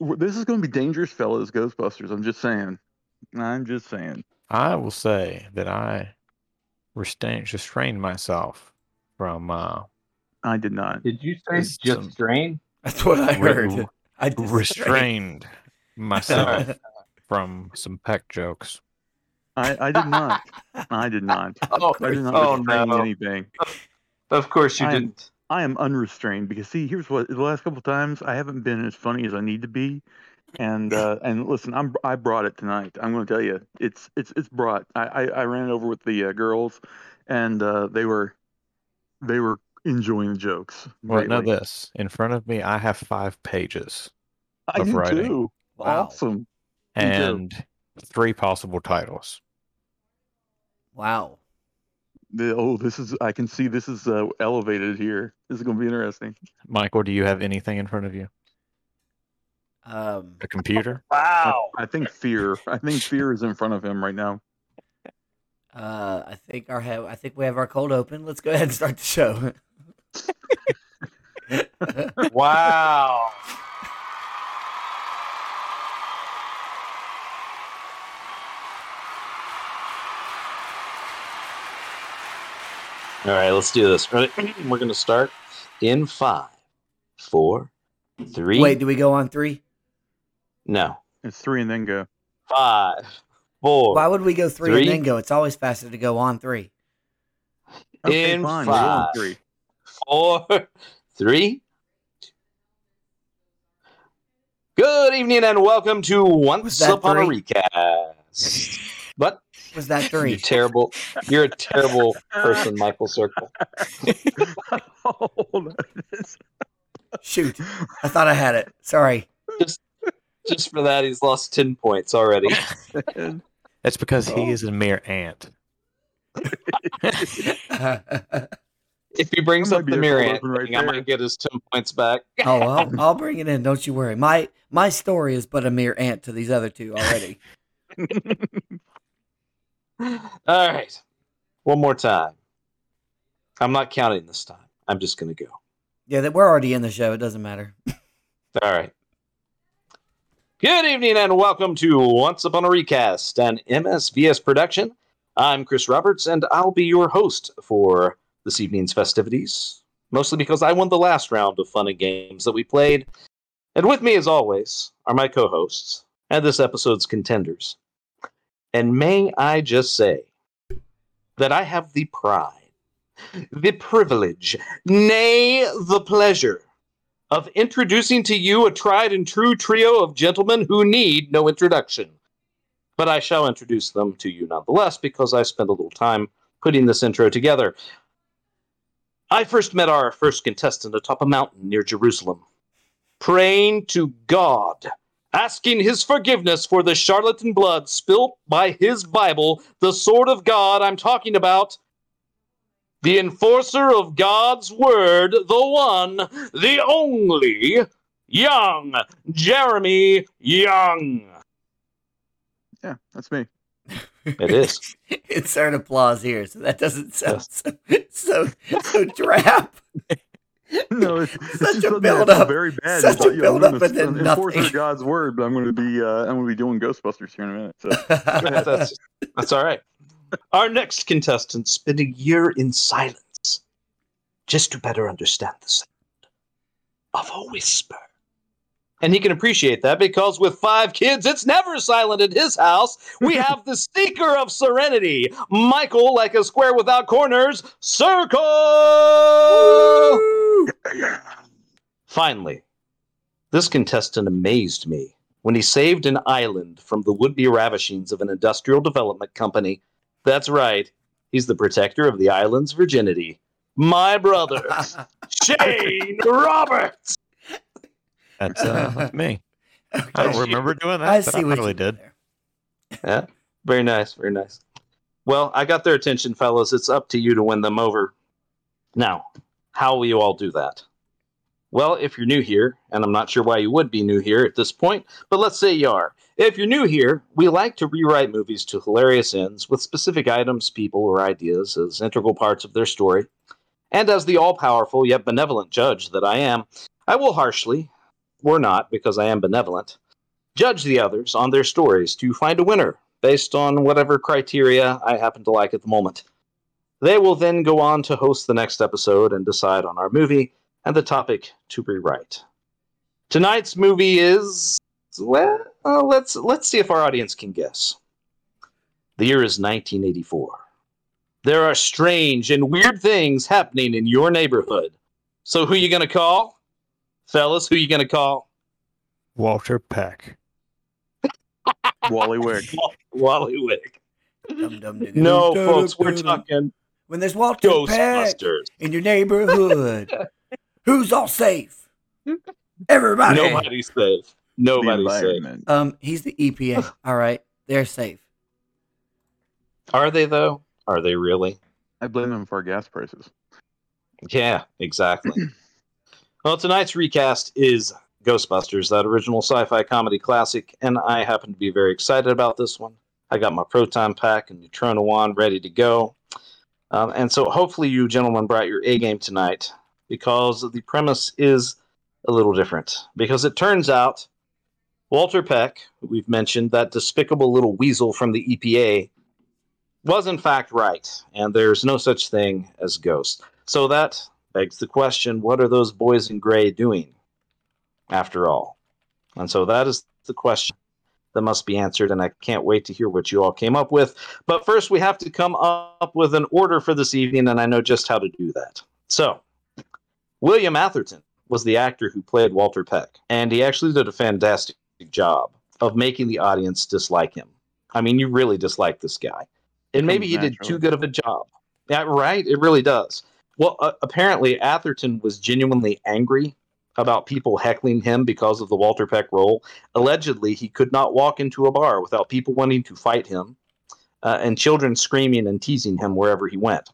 This is going to be dangerous, fellas. Ghostbusters. I'm just saying. I'm just saying. I will say that I restrain, restrained myself from uh, I did not. Did you say Just just some- strain? That's what I Re- heard. I restrained myself from some peck jokes. I, I did not. I did not. Oh, I did not oh restrain no! anything. Of course you I didn't. I am unrestrained because see, here's what the last couple times I haven't been as funny as I need to be, and uh, and listen, I'm I brought it tonight. I'm going to tell you, it's it's it's brought. I I, I ran it over with the uh, girls, and uh, they were they were enjoying the jokes. Well, know this. In front of me, I have five pages I of do writing. too. Wow. Awesome. And three possible titles. Wow. The, oh, this is I can see this is uh, elevated here. This is going to be interesting. Michael, do you have anything in front of you? Um, A computer? Wow! I think fear. I think fear is in front of him right now. uh, I think our ha- I think we have our cold open. Let's go ahead and start the show. Wow! All right, let's do this. We're going to start in five, four, three. Wait, do we go on three? no, It's three and then go. five, four. Why would we go three, Three. and then go? It's always faster to go on three. Okay, In fine. we'll go on five. three. four, three. Good evening and welcome to Once that Upon a three? Recast. What? Was that You're three? terrible. You're a terrible person, Michael Circle. Hold on. Shoot, I thought I had it. Sorry. Just just for that, he's lost 10 points already. That's because he Oh. is a mere ant. If he brings up the a mirror ant open right thing, I might get his 10 points back. oh, I'll, I'll bring it in. Don't you worry. My my story is but a mere ant to these other two already. All right. One more time. I'm not counting this time. I'm just going to go. Yeah, that we're already in the show. It doesn't matter. All right. Good evening and welcome to Once Upon a Recast, an MSVS production. I'm Chris Roberts and I'll be your host for this evening's festivities, mostly because I won the last round of fun and games that we played. And with me, as always, are my co hosts and this episode's contenders. And may I just say that I have the pride, the privilege, nay, the pleasure of introducing to you a tried and true trio of gentlemen who need no introduction. But I shall introduce them to you nonetheless because I spent a little time putting this intro together. I first met our first contestant atop a mountain near Jerusalem, praying to God, asking his forgiveness for the charlatan blood spilt by his Bible, the sword of God I'm talking about, the enforcer of God's word, the one, the only, young Jeremy Young. yeah, that's me. It is. Insert applause here, so that doesn't sound so so, so drab. No, it's, it's Such just a build up. Very bad. Such It's like, a you know, build I'm up gonna and then s- enforce nothing. God's word, but I'm going to be uh, I'm going to be doing Ghostbusters here in a minute. So that's, that's all right. Our next contestant spent a year in silence just to better understand the sound of a whisper. And he can appreciate that because with five kids, it's never silent at his house. We have the seeker of serenity, Michael, like a square without corners, Circle! Finally, this contestant amazed me when he saved an island from the would be ravishings of an industrial development company. That's right, he's the protector of the island's virginity. My brother, Shane Roberts. That's uh, me. I don't remember doing that. I see I what probably you did. there. Very nice, very nice. Well, I got their attention, fellas. It's up to you to win them over. Now, how will you all do that? Well, if you're new here, and I'm not sure why you would be new here at this point, but let's say you are. If you're new here, we like to rewrite movies to hilarious ends with specific items, people, or ideas as integral parts of their story. And as the all powerful yet benevolent judge that I am, I will harshly, or not, because I am benevolent, judge the others on their stories to find a winner based on whatever criteria I happen to like at the moment. They will then go on to host the next episode and decide on our movie and the topic to rewrite. Tonight's movie is well, uh, let's let's see if our audience can guess. The year is 1984. There are strange and weird things happening in your neighborhood. So who you going to call? Fellas, who you going to call? Walter Peck. Wally Wick. Wally Wick. Dum, dum, digga, No, dum, folks, dum, we're dum. talking When there's Walter Peck Ghostbusters. in your neighborhood, who's all safe? Everybody. Nobody's safe. Nobody's safe. Um, he's the EPA. All right, they're safe. Are they though? Are they really? I blame them for gas prices. Yeah, exactly. well, tonight's recast is Ghostbusters, that original sci-fi comedy classic, and I happen to be very excited about this one. I got my proton pack and neutrino wand ready to go, um, and so hopefully you gentlemen brought your A game tonight because the premise is a little different. Because it turns out Walter Peck, we've mentioned, that despicable little weasel from the EPA, was in fact right, and there's no such thing as ghosts. So that begs the question what are those boys in gray doing, after all? And so that is the question that must be answered, and I can't wait to hear what you all came up with. But first, we have to come up with an order for this evening, and I know just how to do that. So, William Atherton was the actor who played Walter Peck, and he actually did a fantastic job of making the audience dislike him. I mean, you really dislike this guy. And maybe he did too good of a job. Yeah, right? It really does. Well, uh, apparently, Atherton was genuinely angry about people heckling him because of the Walter Peck role. Allegedly, he could not walk into a bar without people wanting to fight him uh, and children screaming and teasing him wherever he went.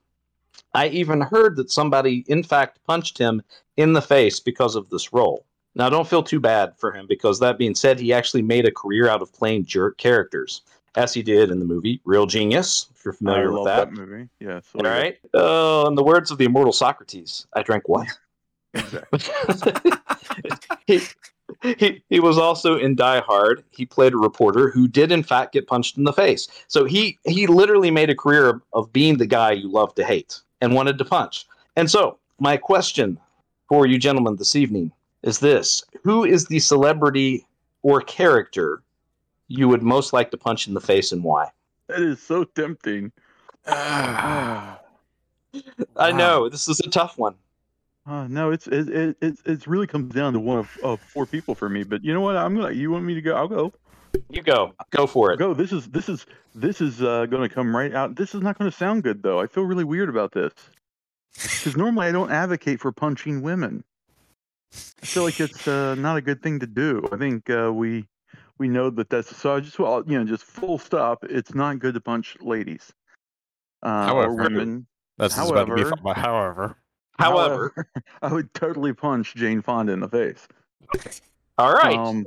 I even heard that somebody, in fact, punched him in the face because of this role. Now, don't feel too bad for him because that being said, he actually made a career out of playing jerk characters, as he did in the movie Real Genius, if you're familiar with that. movie. Yes. All right. Oh, in the words of the immortal Socrates, I drank wine. Exactly. he, he, he was also in Die Hard. He played a reporter who did, in fact, get punched in the face. So he, he literally made a career of, of being the guy you love to hate and wanted to punch. And so, my question for you gentlemen this evening is this Who is the celebrity or character you would most like to punch in the face and why? That is so tempting. I know, this is a tough one. Uh, no, it's it, it it it really comes down to one of, of four people for me. But you know what? I'm gonna. You want me to go? I'll go. You go. Go for it. Go. This is this is this is uh, gonna come right out. This is not gonna sound good though. I feel really weird about this because normally I don't advocate for punching women. I feel like it's uh, not a good thing to do. I think uh, we we know that that's so. I just well, you know, just full stop. It's not good to punch ladies uh, or However, women. That's just about to be However- however. However, I would totally punch Jane Fonda in the face. all right. Um,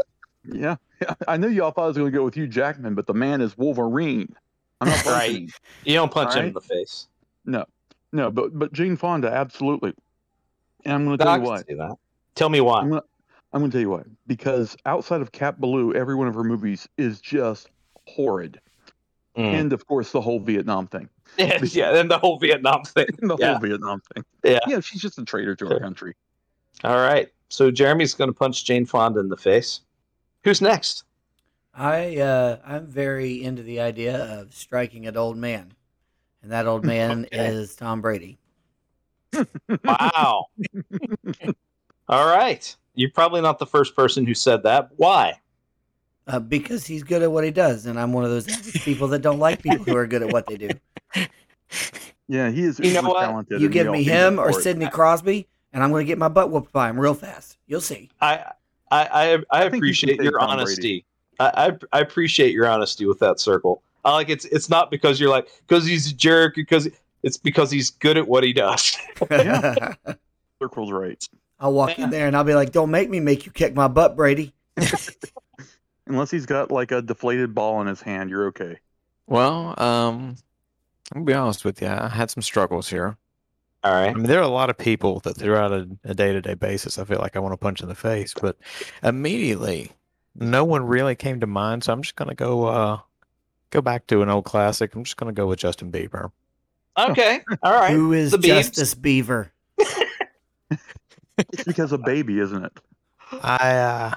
yeah, I knew y'all thought I was going to go with Hugh Jackman, but the man is Wolverine. I'm not Right. you don't punch him in the face. No, no, but but Jane Fonda, absolutely. And I'm going to tell you why. see that. Tell me why. I'm gonna, I'm going to tell you why. Because outside of Cat Ballou, every one of her movies is just horrid. Mm. And of course, the whole Vietnam thing. yeah, yeah, and the whole Vietnam thing. the Yeah. whole Vietnam thing. Yeah. Yeah, she's just a traitor to Sure. our country. All right. So Jeremy's going to punch Jane Fonda in the face. Who's next? I uh, I'm very into the idea of striking an old man, and that old man Okay. is Tom Brady. Wow. All right. You're probably not the first person who said that. Why? Uh, because he's good at what he does, and I'm one of those people that don't like people who are good at what they do. Yeah, he is You know what? talented. You give me him or. Sidney Crosby, and I'm going to get my butt whooped by him real fast. You'll see. I I I, I think you can appreciate say your Tom honesty. I, I I appreciate your honesty with that circle. I like it's it's not because you're like because he's a jerk because it's because he's good at what he does. Yeah. Circle's right. I'll walk in there and I'll be like, "Don't make me make you kick my butt, Brady." Unless he's got like a deflated ball in his hand, you're okay. Well, um, I'm gonna be honest with you. I had some struggles here. All right. I mean, there are a lot of people that throughout a, a day-to-day basis, I feel like I want to punch in the face, but immediately, no one really came to mind. So I'm just gonna go uh, go back to an old classic. I'm just gonna go with Justin Bieber. Okay. All right. Who is The Biebs. Justice Beaver? It's because of baby, isn't it? I uh,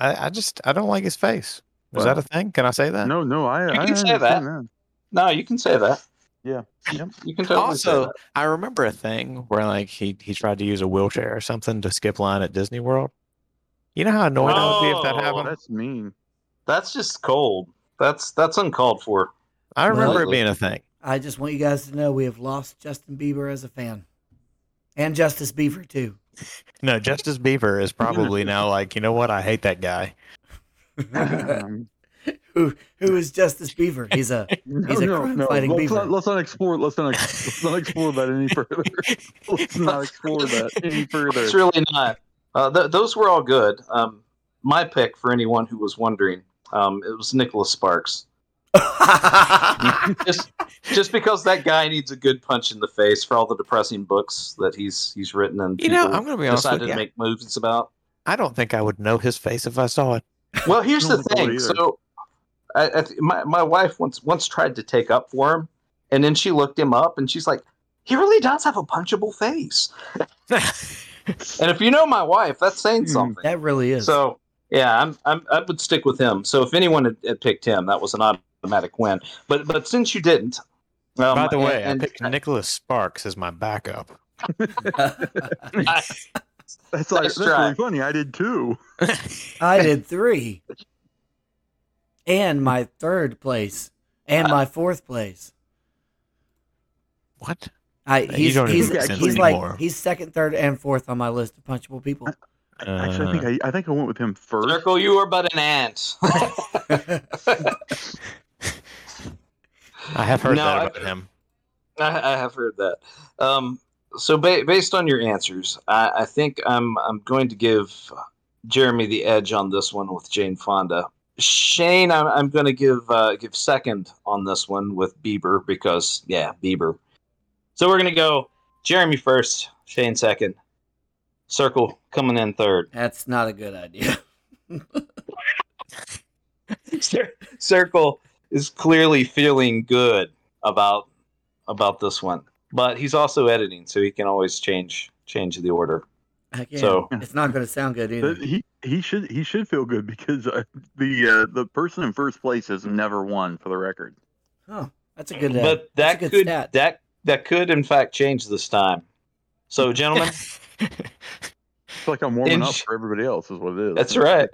I, I just I don't like his face. Is that a thing? Can I say that? No, no, I, You I can say understand that. No, you can say that. Yeah. Yep. You can totally say Also, that. I remember a thing where like he he tried to use a wheelchair or something to skip line at Disney World. You know how annoying I would be if that happened. That's mean. That's just cold. That's that's uncalled for. I remember it being a thing. I just want you guys to know we have lost Justin Bieber as a fan, and Justice Beaver too. No, Justice Beaver is probably now like, you know what? I hate that guy. Um, who who is Justice Beaver? He's a no, He's a no, no. crime-fighting Let's beaver. not, let's not explore. Let's not. Let's not explore that any further. Let's not explore that any further. It's really not. Uh, th- those were all good. Um, my pick for anyone who was wondering, um, it was Nicholas Sparks. Just just because that guy needs a good punch in the face for all the depressing books that he's he's written and You know, I'm gonna be honest decided with to make movies about. I don't think I would know his face if I saw it. Well, here's the thing. So, I, I, th- my my wife once once tried to take up for him, and then she looked him up, and she's like, "He really does have a punchable face." And if you know my wife, that's saying Hmm. something. that really is. So yeah, I'm, I'm I would stick with him. So if anyone had, had picked him, that was an automatic win. But but since you didn't, um, By the way, and- I picked Nicholas Sparks as my backup. I- That's like Nice that's really funny. I did two. I did three, and my third place, and my fourth place. what? I You he's don't even he's, he's anymore. like he's second, third, and fourth on my list of punchable people. Actually, I think I, I think I went with him first. Circle, you are but an ant. I have heard No, that I- about him. I, I have heard that. Um, so ba- based on your answers, I, I think I'm I'm going to give Jeremy the edge on this one with Jane Fonda. Shane, I'm, I'm going to give uh, give second on this one with Bieber because yeah, Bieber. So we're going to go Jeremy first, Shane second, Circle coming in third. That's not a good idea. Circle is clearly feeling good about about this one, but he's also editing, so he can always change change the order. Heck yeah. So- it's not going to sound good either. He he should he should feel good because uh, the uh, the person in first place has never won for the record. Oh, that's a good. Uh, but that good could stat. that that could in fact change this time. So, gentlemen, It's like I'm warming In up for everybody else. Is what it is. that's right.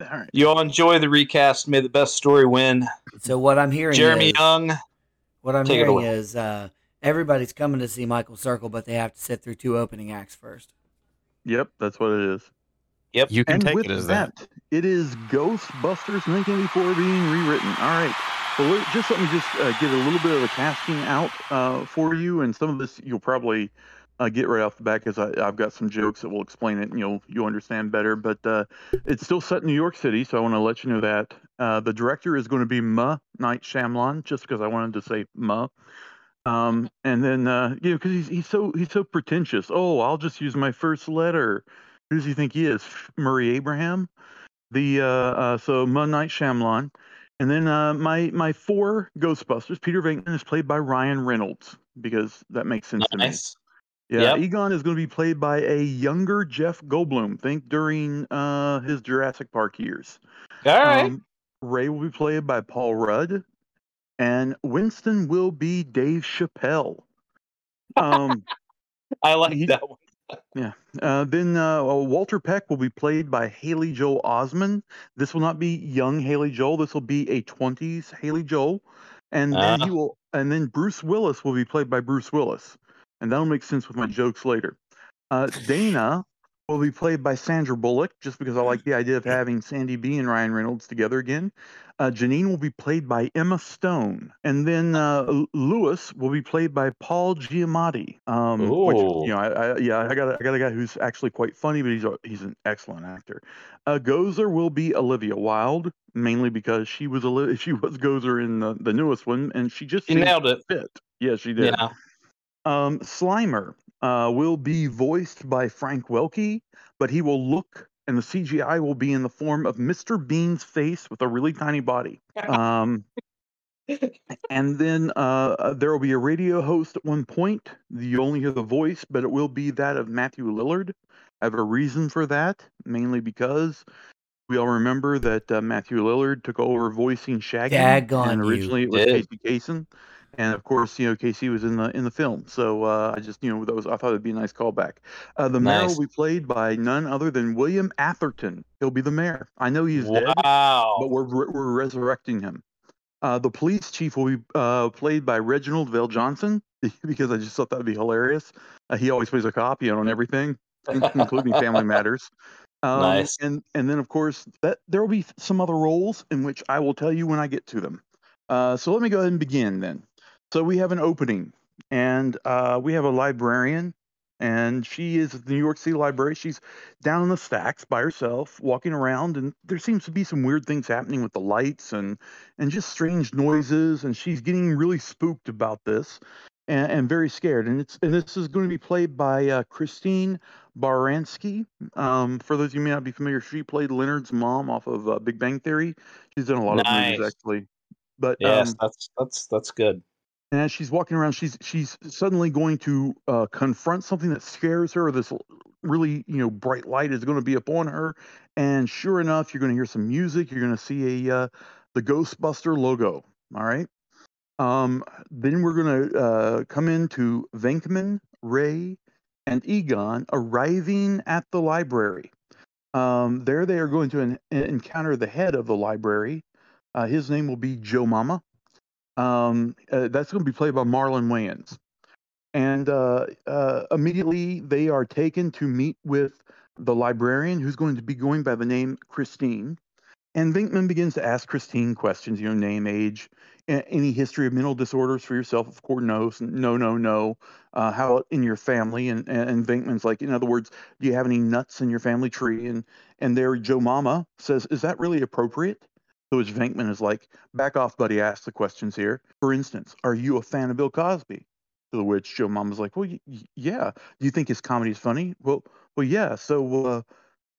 All right. You all enjoy the recast. May the best story win. So what I'm hearing, Jeremy is, Young. what I'm hearing is uh, everybody's coming to see Michael Circle, but they have to sit through two opening acts first. Yep, that's what it is. Yep, you can and take with it as that. that, it is Ghostbusters 1984 being rewritten. All right. Well, just let me just uh, get a little bit of the casting out uh, for you, and some of this you'll probably uh, get right off the bat because I've got some jokes that will explain it, and you'll you'll understand better. But uh, it's still set in New York City, so I want to let you know that uh, the director is going to be Ma Night Shyamalan, just because I wanted to say Ma. Um, and then uh, you know, because he's he's so he's so pretentious. Oh, I'll just use my first letter. Who does he think he is? Murray Abraham. The uh, uh, so Moon Night Shyamalan, and then uh, my my four Ghostbusters. Peter Venkman is played by Ryan Reynolds because that makes sense to me. Nice. Yeah, Yep. Egon is going to be played by a younger Jeff Goldblum. Think during uh, his Jurassic Park years. All right. Um, Ray will be played by Paul Rudd, and Winston will be Dave Chappelle. Um, I like he- that one. Yeah. Uh, then uh, Walter Peck will be played by Haley Joel Osment. This will not be young Haley Joel. This will be a 20s Haley Joel, and then he Ah. will. And then Bruce Willis will be played by Bruce Willis, and that'll make sense with my jokes later. Uh, Dana will be played by Sandra Bullock, just because I like the idea of having Sandy B and Ryan Reynolds together again. Uh, Janine will be played by Emma Stone, and then uh, Lewis will be played by Paul Giamatti. Um, which, you know, I, I, yeah, I got a, I got a guy who's actually quite funny, but he's a, he's an excellent actor. Uh, Gozer will be Olivia Wilde, mainly because she was she was Gozer in the, the newest one, and she just seems nailed it. fit. Yeah, she did. Yeah. Um, Slimer uh, will be voiced by Frank Welker, but he will look and the CGI will be in the form of Mr. Bean's face with a really tiny body. Um, and then uh, uh, there will be a radio host at one point. You only hear the voice, but it will be that of Matthew Lillard. I have a reason for that, mainly because we all remember that uh, Matthew Lillard took over voicing Shaggy, Daggone and you. originally it was Did. Casey Kasem, and of course, you know Casey was in the in the film. So uh, I just you know that was I thought it'd be a nice callback. Uh, the mayor will be played by none other than William Atherton. He'll be the mayor. I know he's dead, but we're we're resurrecting him. Uh, the police chief will be uh, played by Reginald VelJohnson because I just thought that would be hilarious. Uh, he always plays a cop, you know, on everything, including Family Matters. Um, Nice. And and then of course that there will be some other roles in which I will tell you when I get to them. Uh, so let me go ahead and begin then. So we have an opening, and uh, we have a librarian, and she is at the New York City Library. She's down in the stacks by herself, walking around, and there seems to be some weird things happening with the lights and and just strange noises, and she's getting really spooked about this, and, and very scared. And it's and this is going to be played by uh, Christine Baranski. Um, for those of you who may not be familiar, she played Leonard's mom off of uh, Big Bang Theory. She's done a lot of movies actually. But Yes, um, that's that's that's good. And as she's walking around, she's she's suddenly going to uh, confront something that scares her. This really you know bright light is going to be upon her, and sure enough, you're going to hear some music. You're going to see a uh, the Ghostbuster logo. All right. Um, then we're going to uh, come into Venkman, Ray, and Egon arriving at the library. Um, there they are going to en- encounter the head of the library. Uh, his name will be Joe Mama. Um, uh, that's going to be played by Marlon Wayans. And uh, uh, immediately they are taken to meet with the librarian who's going to be going by the name Christine. And Venkman begins to ask Christine questions, you know, name, age, any history of mental disorders for yourself. Of course, no, no, no, no. Uh, how in your family? And, and and Venkman's like, in other words, do you have any nuts in your family tree? And and there, Joe Mama says, is that really appropriate? So which Venkman is like, back off, buddy. Ask the questions here. For instance, are you a fan of Bill Cosby? To which Joe Mama's like, well, y- yeah. Do you think his comedy is funny? Well, well, yeah. So uh,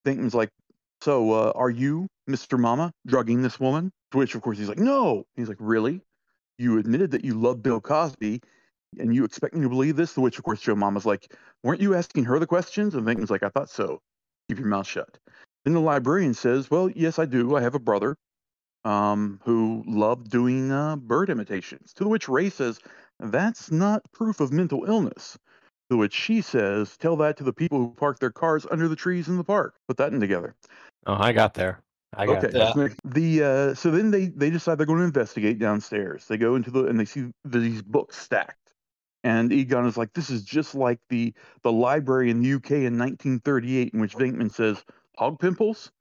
Venkman's like, so uh, are you, Mr. Mama, drugging this woman? To which, of course, he's like, no. He's like, really? You admitted that you love Bill Cosby, and you expect me to believe this? To which, of course, Joe Mama's like, weren't you asking her the questions? And Venkman's like, I thought so. Keep your mouth shut. Then the librarian says, well, yes, I do. I have a brother um, who loved doing uh, bird imitations. To which Ray says, that's not proof of mental illness. To which she says, tell that to the people who park their cars under the trees in the park. Put that in together. Oh, I got there. I got Okay. so The uh, so then they they decide they're going to investigate downstairs. They go into the and they see these books stacked. And Egon is like, this is just like the the library in the UK in 1938, in which Venkman says hog pimples.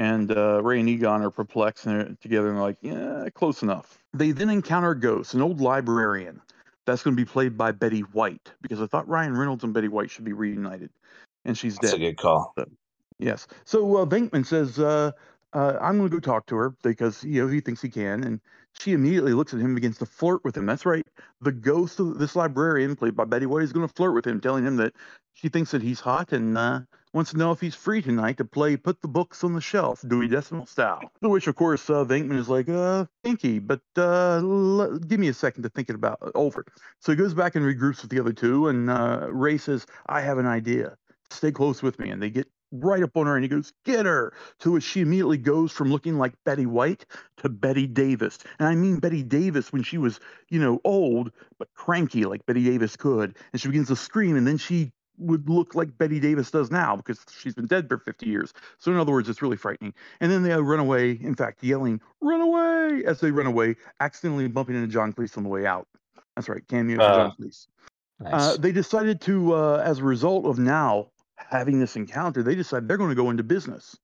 And uh, Ray and Egon are perplexed and they're together and they're like, yeah, close enough. They then encounter a Ghost, an old librarian. That's going to be played by Betty White because I thought Ryan Reynolds and Betty White should be reunited, and she's That's dead. That's a good call. Yes. So uh, Venkman says, uh, uh, "I'm going to go talk to her because you know he thinks he can." And she immediately looks at him, and begins to flirt with him. That's right. The ghost of this librarian, played by Betty White, is going to flirt with him, telling him that she thinks that he's hot and uh, wants to know if he's free tonight to play "Put the Books on the Shelf" Dewey Decimal style. To which, of course, uh, Venkman is like, "Uh, thinky, but uh, l- give me a second to think it about over." So he goes back and regroups with the other two, and uh, Ray says, "I have an idea. Stay close with me." And they get right up on her and he goes, Get her! To which she immediately goes from looking like Betty White to Bette Davis. And I mean Bette Davis when she was, you know, old, but cranky like Bette Davis could. And she begins to scream, and then she would look like Bette Davis does now because she's been dead for 50 years. So, in other words, it's really frightening. And then they run away, in fact, yelling, Run away! as they run away, accidentally bumping into John Cleese on the way out. That's right, cameo Uh, John Cleese. Nice. Uh, they decided to, uh, as a result of now having this encounter, they decide they're going to go into business,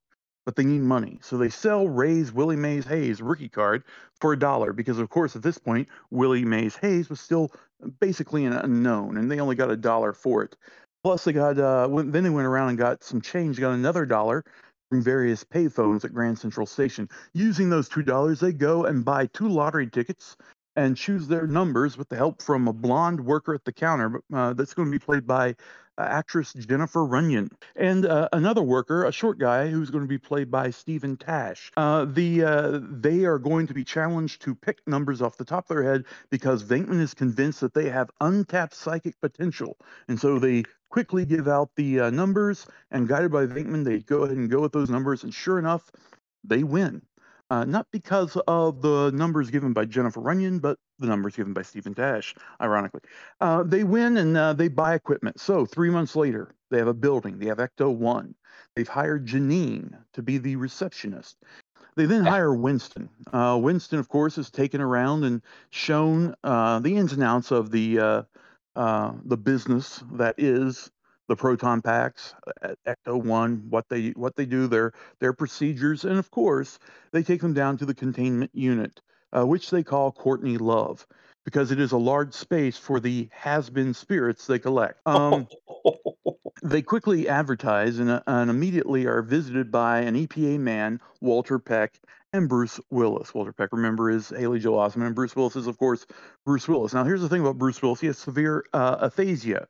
but they need money. So they sell Ray's Willie Mays Hayes rookie card for a dollar because, of course, at this point, Willie Mays Hayes was still basically an unknown, and they only got a dollar for it. Plus, they got uh, went, then they went around and got some change, got another dollar from various payphones at Grand Central Station. Using those two dollars, they go and buy two lottery tickets and choose their numbers with the help from a blonde worker at the counter uh, that's going to be played by uh, actress Jennifer Runyon, and uh, another worker, a short guy, who's going to be played by Steven Tash. Uh, the uh, they are going to be challenged to pick numbers off the top of their head because Venkman is convinced that they have untapped psychic potential, and so they quickly give out the uh, numbers. And guided by Venkman, they go ahead and go with those numbers, and sure enough, they win. Uh, not because of the numbers given by Jennifer Runyon, but the numbers given by Steven Tash, ironically. Uh, they win and uh, they buy equipment. So, three months later, they have a building. They have Ecto 1. They've hired Janine to be the receptionist. They then hire Winston. Uh, Winston, of course, is taken around and shown uh, the ins and outs of the uh, the business that is the proton packs at Ecto One, what they what they do, their their procedures, and of course they take them down to the containment unit, uh, which they call Courtney Love, because it is a large space for the has-been spirits they collect. Um, they quickly advertise and, uh, and immediately are visited by an EPA man, Walter Peck, and Bruce Willis. Walter Peck, remember, is Haley Joel Osment, and Bruce Willis is, of course, Bruce Willis. Now, here's the thing about Bruce Willis: he has severe uh, aphasia.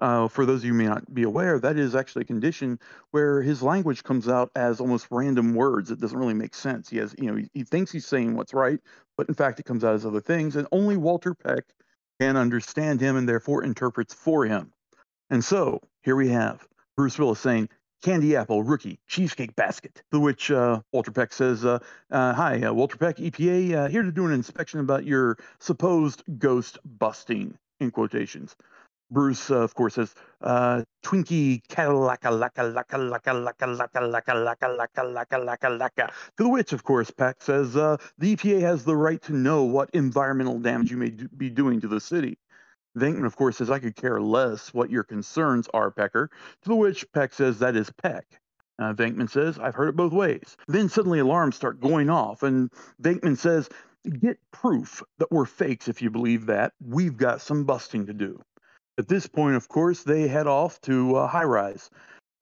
Uh, for those of you who may not be aware, that is actually a condition where his language comes out as almost random words. It doesn't really make sense. He has, you know, he, he thinks he's saying what's right, but in fact, it comes out as other things. And only Walter Peck can understand him and therefore interprets for him. And so here we have Bruce Willis saying, Candy Apple, Rookie, Cheesecake Basket. To which uh, Walter Peck says, uh, uh, Hi, uh, Walter Peck, EPA, uh, here to do an inspection about your supposed ghost busting, in quotations. Bruce, uh, of course, says, uh, Twinkie Cadillac, laka, laka, laka, laka, laka, laka, laka, laka, laka, laka, laka. To which, of course, Peck says, uh, the EPA has the right to know what environmental damage you may do, be doing to the city. Venkman, of course, says, I could care less what your concerns are, Pecker. To the which Peck says, that is Peck. Uh, Venkman says, I've heard it both ways. Then suddenly alarms start going off, and Venkman says, Get proof that we're fakes if you believe that. We've got some busting to do. At this point, of course, they head off to uh, High Rise.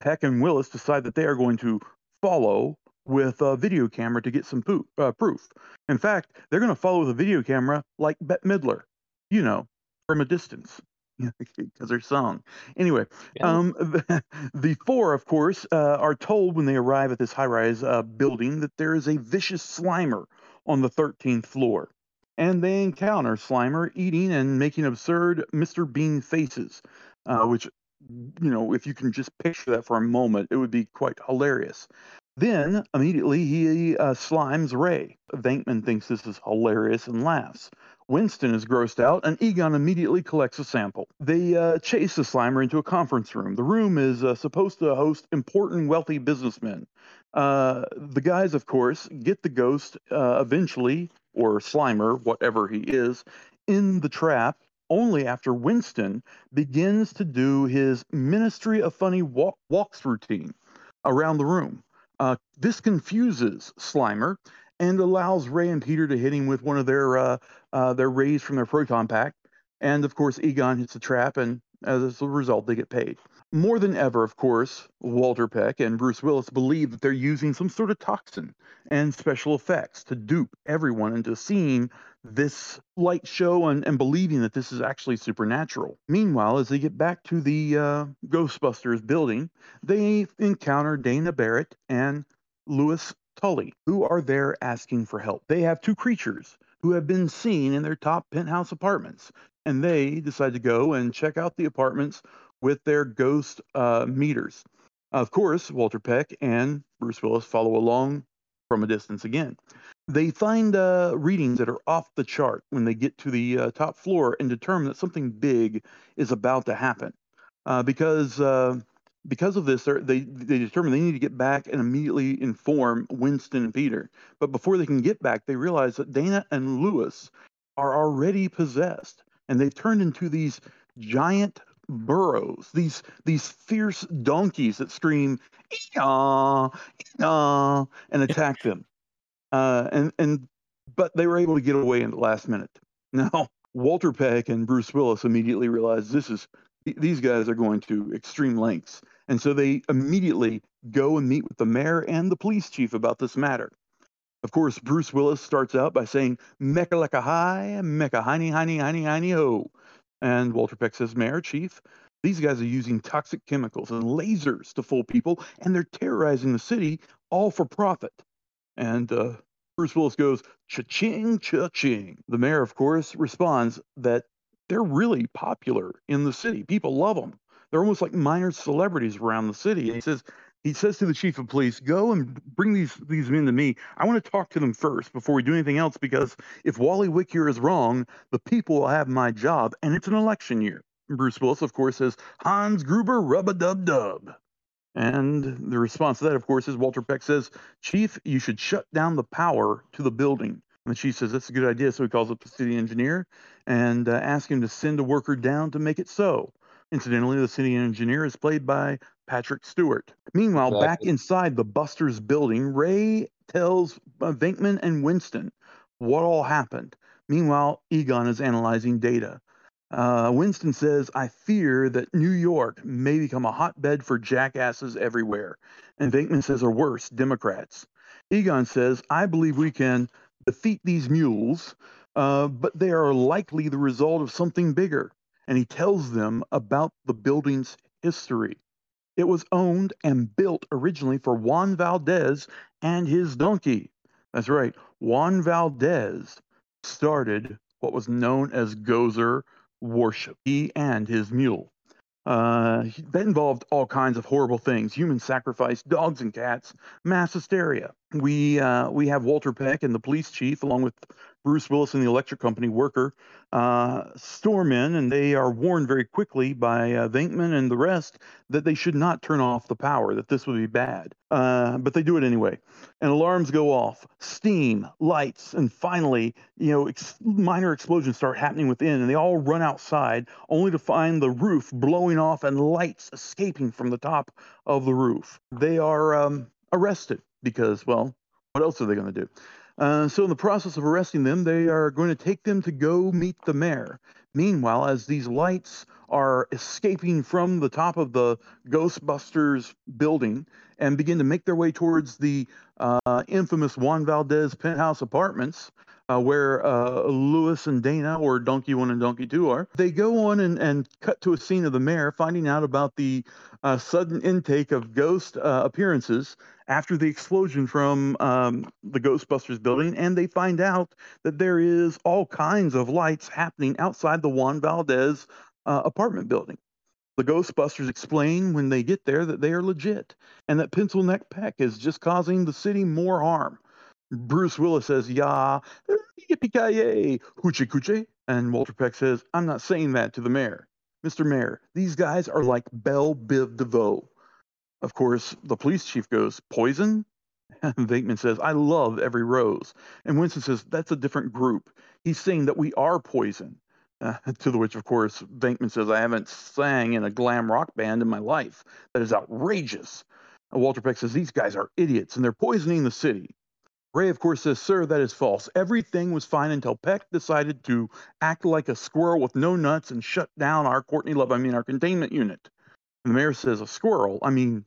Peck and Willis decide that they are going to follow with a video camera to get some po- uh, proof. In fact, they're going to follow with a video camera like Bette Midler, you know, from a distance. Because her song. Anyway, Yeah. um, the, the four, of course, uh, are told when they arrive at this high rise uh, building that there is a vicious Slimer on the 13th floor and they encounter Slimer eating and making absurd Mr. Bean faces, uh, which, you know, if you can just picture that for a moment, it would be quite hilarious. Then immediately he uh, slimes Ray. Venkman thinks this is hilarious and laughs. Winston is grossed out, and Egon immediately collects a sample. They uh, chase the Slimer into a conference room. The room is uh, supposed to host important, wealthy businessmen. Uh, the guys, of course, get the ghost uh, eventually, or Slimer, whatever he is, in the trap only after Winston begins to do his Ministry of Funny walk- walks routine around the room. Uh, this confuses Slimer and allows Ray and Peter to hit him with one of their uh, uh, their rays from their proton pack. And of course, Egon hits the trap, and as a result, they get paid. More than ever, of course, Walter Peck and Bruce Willis believe that they're using some sort of toxin and special effects to dupe everyone into seeing this light show and, and believing that this is actually supernatural. Meanwhile, as they get back to the uh, Ghostbusters building, they encounter Dana Barrett and Louis Tully, who are there asking for help. They have two creatures who have been seen in their top penthouse apartments, and they decide to go and check out the apartments with their ghost uh, meters. Of course, Walter Peck and Bruce Willis follow along from a distance again. They find uh, readings that are off the chart when they get to the uh, top floor and determine that something big is about to happen. Uh, because uh, because of this, they they determine they need to get back and immediately inform Winston and Peter. But before they can get back, they realize that Dana and Lewis are already possessed, and they've turned into these giant burros, these these fierce donkeys that scream "Ee-yaw, ee-yaw," and attack them. Uh, and and but they were able to get away in the last minute. Now Walter Peck and Bruce Willis immediately realized this is these guys are going to extreme lengths, and so they immediately go and meet with the mayor and the police chief about this matter. Of course, Bruce Willis starts out by saying, Mecca like a high, Mecca hiney, hiney, hiney, hiney, ho. And Walter Peck says, Mayor, Chief, these guys are using toxic chemicals and lasers to fool people, and they're terrorizing the city all for profit. And uh, Bruce Willis goes, cha-ching, cha-ching. The mayor, of course, responds that they're really popular in the city. People love them. They're almost like minor celebrities around the city. And he says, he says to the chief of police, "Go and bring these these men to me. I want to talk to them first before we do anything else because if Wally Wick is wrong, the people will have my job, and it's an election year." Bruce Willis, of course, says, "Hans Gruber, rub a dub dub." And the response to that, of course, is Walter Peck says, Chief, you should shut down the power to the building. And the chief says, That's a good idea. So he calls up the city engineer and uh, asks him to send a worker down to make it so. Incidentally, the city engineer is played by Patrick Stewart. Meanwhile, exactly. back inside the Buster's building, Ray tells uh, Venkman and Winston what all happened. Meanwhile, Egon is analyzing data. Uh, Winston says, I fear that New York may become a hotbed for jackasses everywhere. And Venkman says, or worse, Democrats. Egon says, I believe we can defeat these mules, uh, but they are likely the result of something bigger. And he tells them about the building's history. It was owned and built originally for Juan Valdez and his donkey. That's right, Juan Valdez started what was known as Gozer worship, he and his mule. Uh, that involved all kinds of horrible things: human sacrifice, dogs and cats, mass hysteria. We uh, we have Walter Peck and the police chief, along with Bruce Willis and the electric company worker, uh, storm in, and they are warned very quickly by uh, Venkman and the rest that they should not turn off the power, that this would be bad. Uh, but they do it anyway, and alarms go off, steam, lights, and finally, you know, ex- minor explosions start happening within, and they all run outside, only to find the roof blowing off and lights escaping from the top of the roof. They are um, arrested because, well, what else are they going to do? Uh, so, in the process of arresting them, they are going to take them to go meet the mayor. Meanwhile, as these lights are escaping from the top of the Ghostbusters building and begin to make their way towards the uh, infamous Juan Valdez penthouse apartments, uh, where uh, Lewis and Dana, or Donkey One and Donkey Two, are. They go on and, and cut to a scene of the mayor finding out about the uh, sudden intake of ghost uh, appearances after the explosion from um, the Ghostbusters building, and they find out that there is all kinds of lights happening outside the Juan Valdez uh, apartment building. The Ghostbusters explain when they get there that they are legit and that Pencil Neck Peck is just causing the city more harm. Bruce Willis says, "Yeah, yippee hoochie coochie," and Walter Peck says, "I'm not saying that to the mayor, Mr. Mayor. These guys are like Bell Biv DeVoe." Of course, the police chief goes, "Poison." And Venkman says, "I love every rose," and Winston says, "That's a different group. He's saying that we are poison." Uh, to the which, of course, Venkman says, "I haven't sang in a glam rock band in my life. That is outrageous." And Walter Peck says, "These guys are idiots, and they're poisoning the city." Ray, of course, says, Sir, that is false. Everything was fine until Peck decided to act like a squirrel with no nuts and shut down our Courtney Love, I mean, our containment unit. And the mayor says, A squirrel? I mean,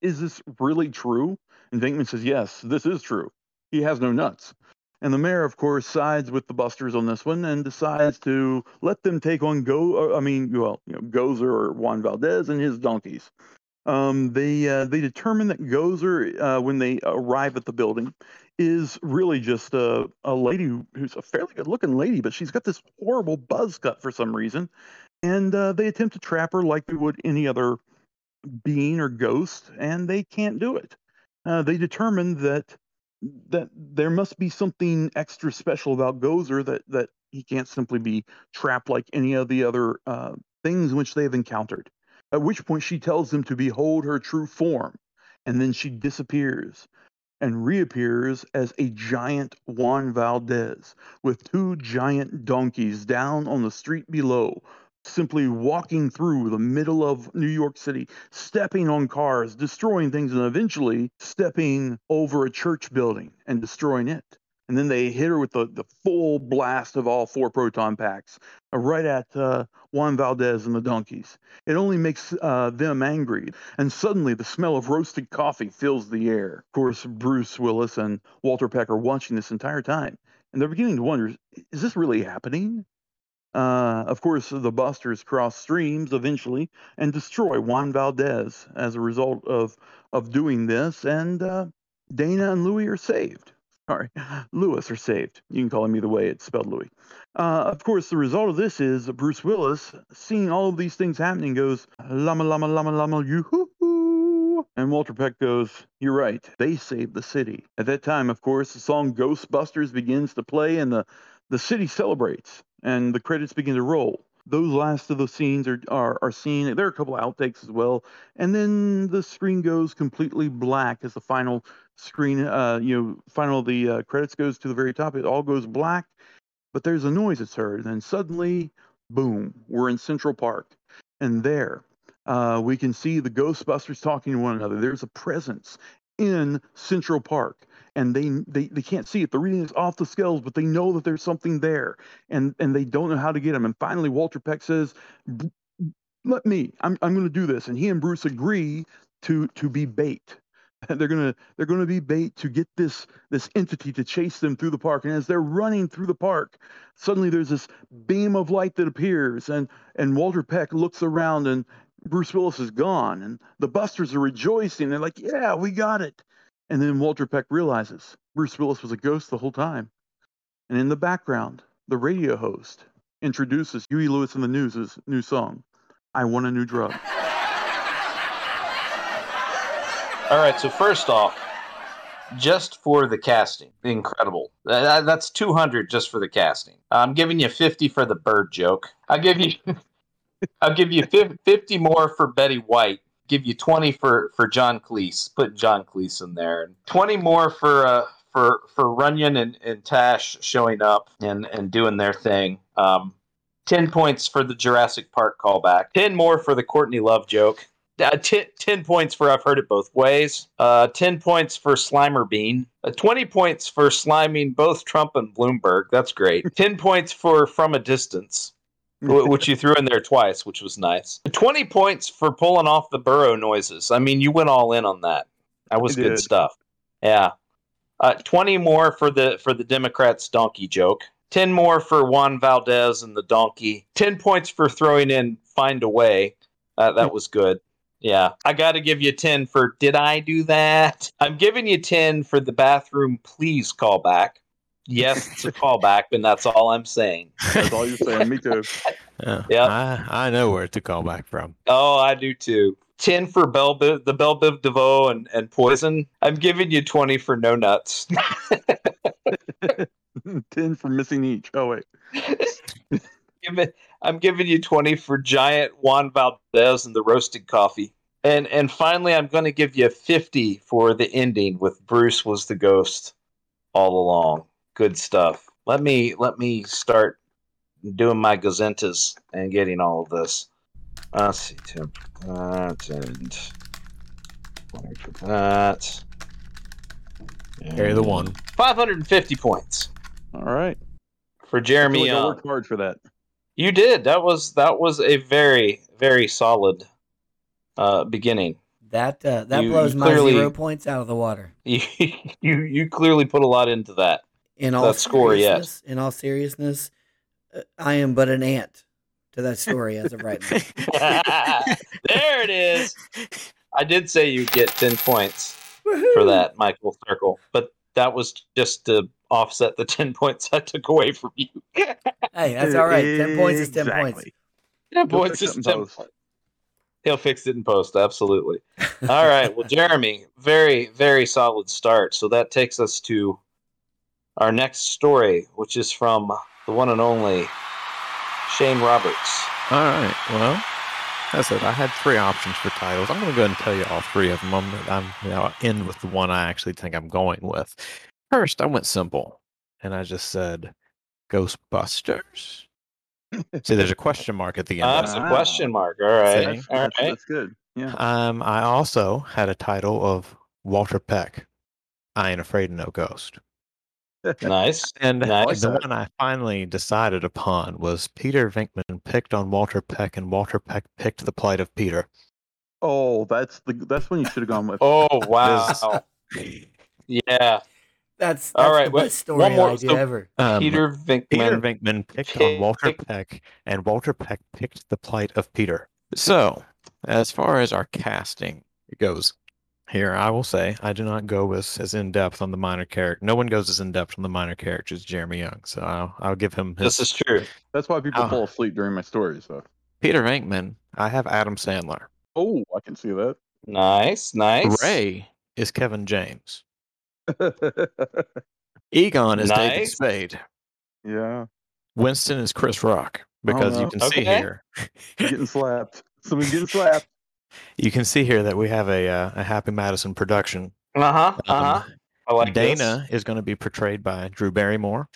is this really true? And Venkman says, Yes, this is true. He has no nuts. And the mayor, of course, sides with the Busters on this one and decides to let them take on Go. Uh, I mean, well, you know, Gozer or Juan Valdez and his donkeys. Um, they uh, they determine that Gozer, uh, when they arrive at the building, is really just a, a lady who's a fairly good looking lady, but she's got this horrible buzz cut for some reason. And uh, they attempt to trap her like they would any other being or ghost, and they can't do it. Uh, they determine that that there must be something extra special about Gozer that that he can't simply be trapped like any of the other uh, things which they've encountered. At which point she tells them to behold her true form, and then she disappears and reappears as a giant Juan Valdez with two giant donkeys down on the street below, simply walking through the middle of New York City, stepping on cars, destroying things, and eventually stepping over a church building and destroying it. And then they hit her with the, the full blast of all four proton packs uh, right at uh, Juan Valdez and the donkeys. It only makes uh, them angry, and suddenly the smell of roasted coffee fills the air. Of course, Bruce Willis and Walter Peck are watching this entire time, and they're beginning to wonder: Is this really happening? Uh, of course, the Busters cross streams eventually and destroy Juan Valdez as a result of of doing this, and uh, Dana and Louie are saved. Sorry, Lewis are saved. You can call him either way. It's spelled Louis. Uh, of course, the result of this is Bruce Willis, seeing all of these things happening, goes Lama, Lama, Lama, Lama, yoo-hoo-hoo. And Walter Peck goes, "You're right. They saved the city." At that time, of course, the song "Ghostbusters" begins to play, and the the city celebrates and the credits begin to roll. Those last of the scenes are, are, are seen. There are a couple of outtakes as well. And then the screen goes completely black as the final screen, uh, you know, final the uh, credits goes to the very top. It all goes black, but there's a noise that's heard. And suddenly, boom, we're in Central Park. And there, uh, we can see the Ghostbusters talking to one another. There's a presence in Central Park and they, they they can't see it. The reading is off the scales, but they know that there's something there, and and they don't know how to get them. And finally, Walter Peck says, "Let me. I'm I'm going to do this." And he and Bruce agree to to be bait. They're gonna they're gonna be bait to get this this entity to chase them through the park. And as they're running through the park, suddenly there's this beam of light that appears, and and Walter Peck looks around and Bruce Willis is gone, and the Busters are rejoicing. They're like, "Yeah, we got it." And then Walter Peck realizes Bruce Willis was a ghost the whole time. And in the background, the radio host introduces Huey Lewis and the News' new song, I Want a New Drug. All right, so first off, just for the casting, incredible. That's 200 just for the casting. I'm giving you 50 for the bird joke. I'll give you I'll give you 50 more for Betty White give you 20 for for John Cleese. Put John Cleese in there. And 20 more for uh for for Runyon and, and Tash showing up and and doing their thing. Um 10 points for the Jurassic Park callback. 10 more for the Courtney Love joke. Uh, t- 10 points for I've heard it both ways. Uh, 10 points for Slimer Bean. Uh, 20 points for sliming both Trump and Bloomberg. That's great. 10 points for From a Distance which you threw in there twice, which was nice. 20 points for pulling off the burro noises. I mean, you went all in on that. That was good stuff. Yeah. Uh, 20 more for the for the Democrats donkey joke. 10 more for Juan Valdez and the donkey. 10 points for throwing in find a way. Uh, that was good. Yeah. I got to give you 10 for did I do that? I'm giving you 10 for the bathroom please callback yes, it's a callback, and that's all I'm saying. That's all you're saying. Me too. Yeah, yep. I, I know where to call back from. Oh, I do too. 10 for Bell Biv, the Bell Biv DeVoe and, and Poison. I'm giving you 20 for No Nuts. 10 for missing each. Oh, wait. I'm giving you 20 for Giant Juan Valdez and the Roasted Coffee. And and finally, I'm going to give you 50 for the ending with Bruce was the ghost all along good stuff. Let me let me start doing my gazentas and getting all of this. Let's see, Tim. That and that. Carry the one. 550 points. All right. For Jeremy. I, like I worked hard for that. You did. That was that was a very very solid uh, beginning. That uh, that you, blows you clearly, my zero points out of the water. You, you you clearly put a lot into that in all score, yes. In all seriousness, uh, I am but an ant to that story as of right now. there it is. I did say you get ten points Woo-hoo! for that, Michael Circle, but that was just to offset the ten points I took away from you. hey, that's all right. Ten points is ten exactly. points. Ten points is ten points. He'll fix it in post, absolutely. All right. Well, Jeremy, very, very solid start. So that takes us to our next story, which is from the one and only Shane Roberts. All right. Well, that's it. I had three options for titles. I'm going to go ahead and tell you all three of them. I'm, I'm you know, I'll end with the one I actually think I'm going with. First, I went simple, and I just said Ghostbusters. See, there's a question mark at the end. Uh, that's a question mark. All right. That's, all right. That's, that's good. Yeah. Um, I also had a title of Walter Peck. I ain't afraid of no ghost. Nice. And Nice. the one I finally decided upon was Peter Venkman picked on Walter Peck, and Walter Peck picked the plight of Peter. Oh, that's the that's when you should have gone with. Oh wow. yeah. That's, that's All right, the best story one more- idea so- ever. Um, Peter Venkman. Peter Venkman picked on Walter picked- Peck, and Walter Peck picked the plight of Peter. So, as far as our casting goes, here I will say I do not go as, as in depth on the minor character. No one goes as in depth on the minor character as Jeremy Young. So I'll, I'll give him his. This is true. That's why people Oh. fall asleep during my stories. So. Peter Venkman. I have Adam Sandler. Oh, I can see that. Nice. Nice. Ray is Kevin James. Egon is David Nice. Spade. yeah, Winston is Chris Rock because you no. can see here. getting slapped. Someone's getting slapped. You can see here that we have a uh, a Happy Madison production. Uh huh. Uh Um, huh. I like this. Dana is going to be portrayed by Drew Barrymore.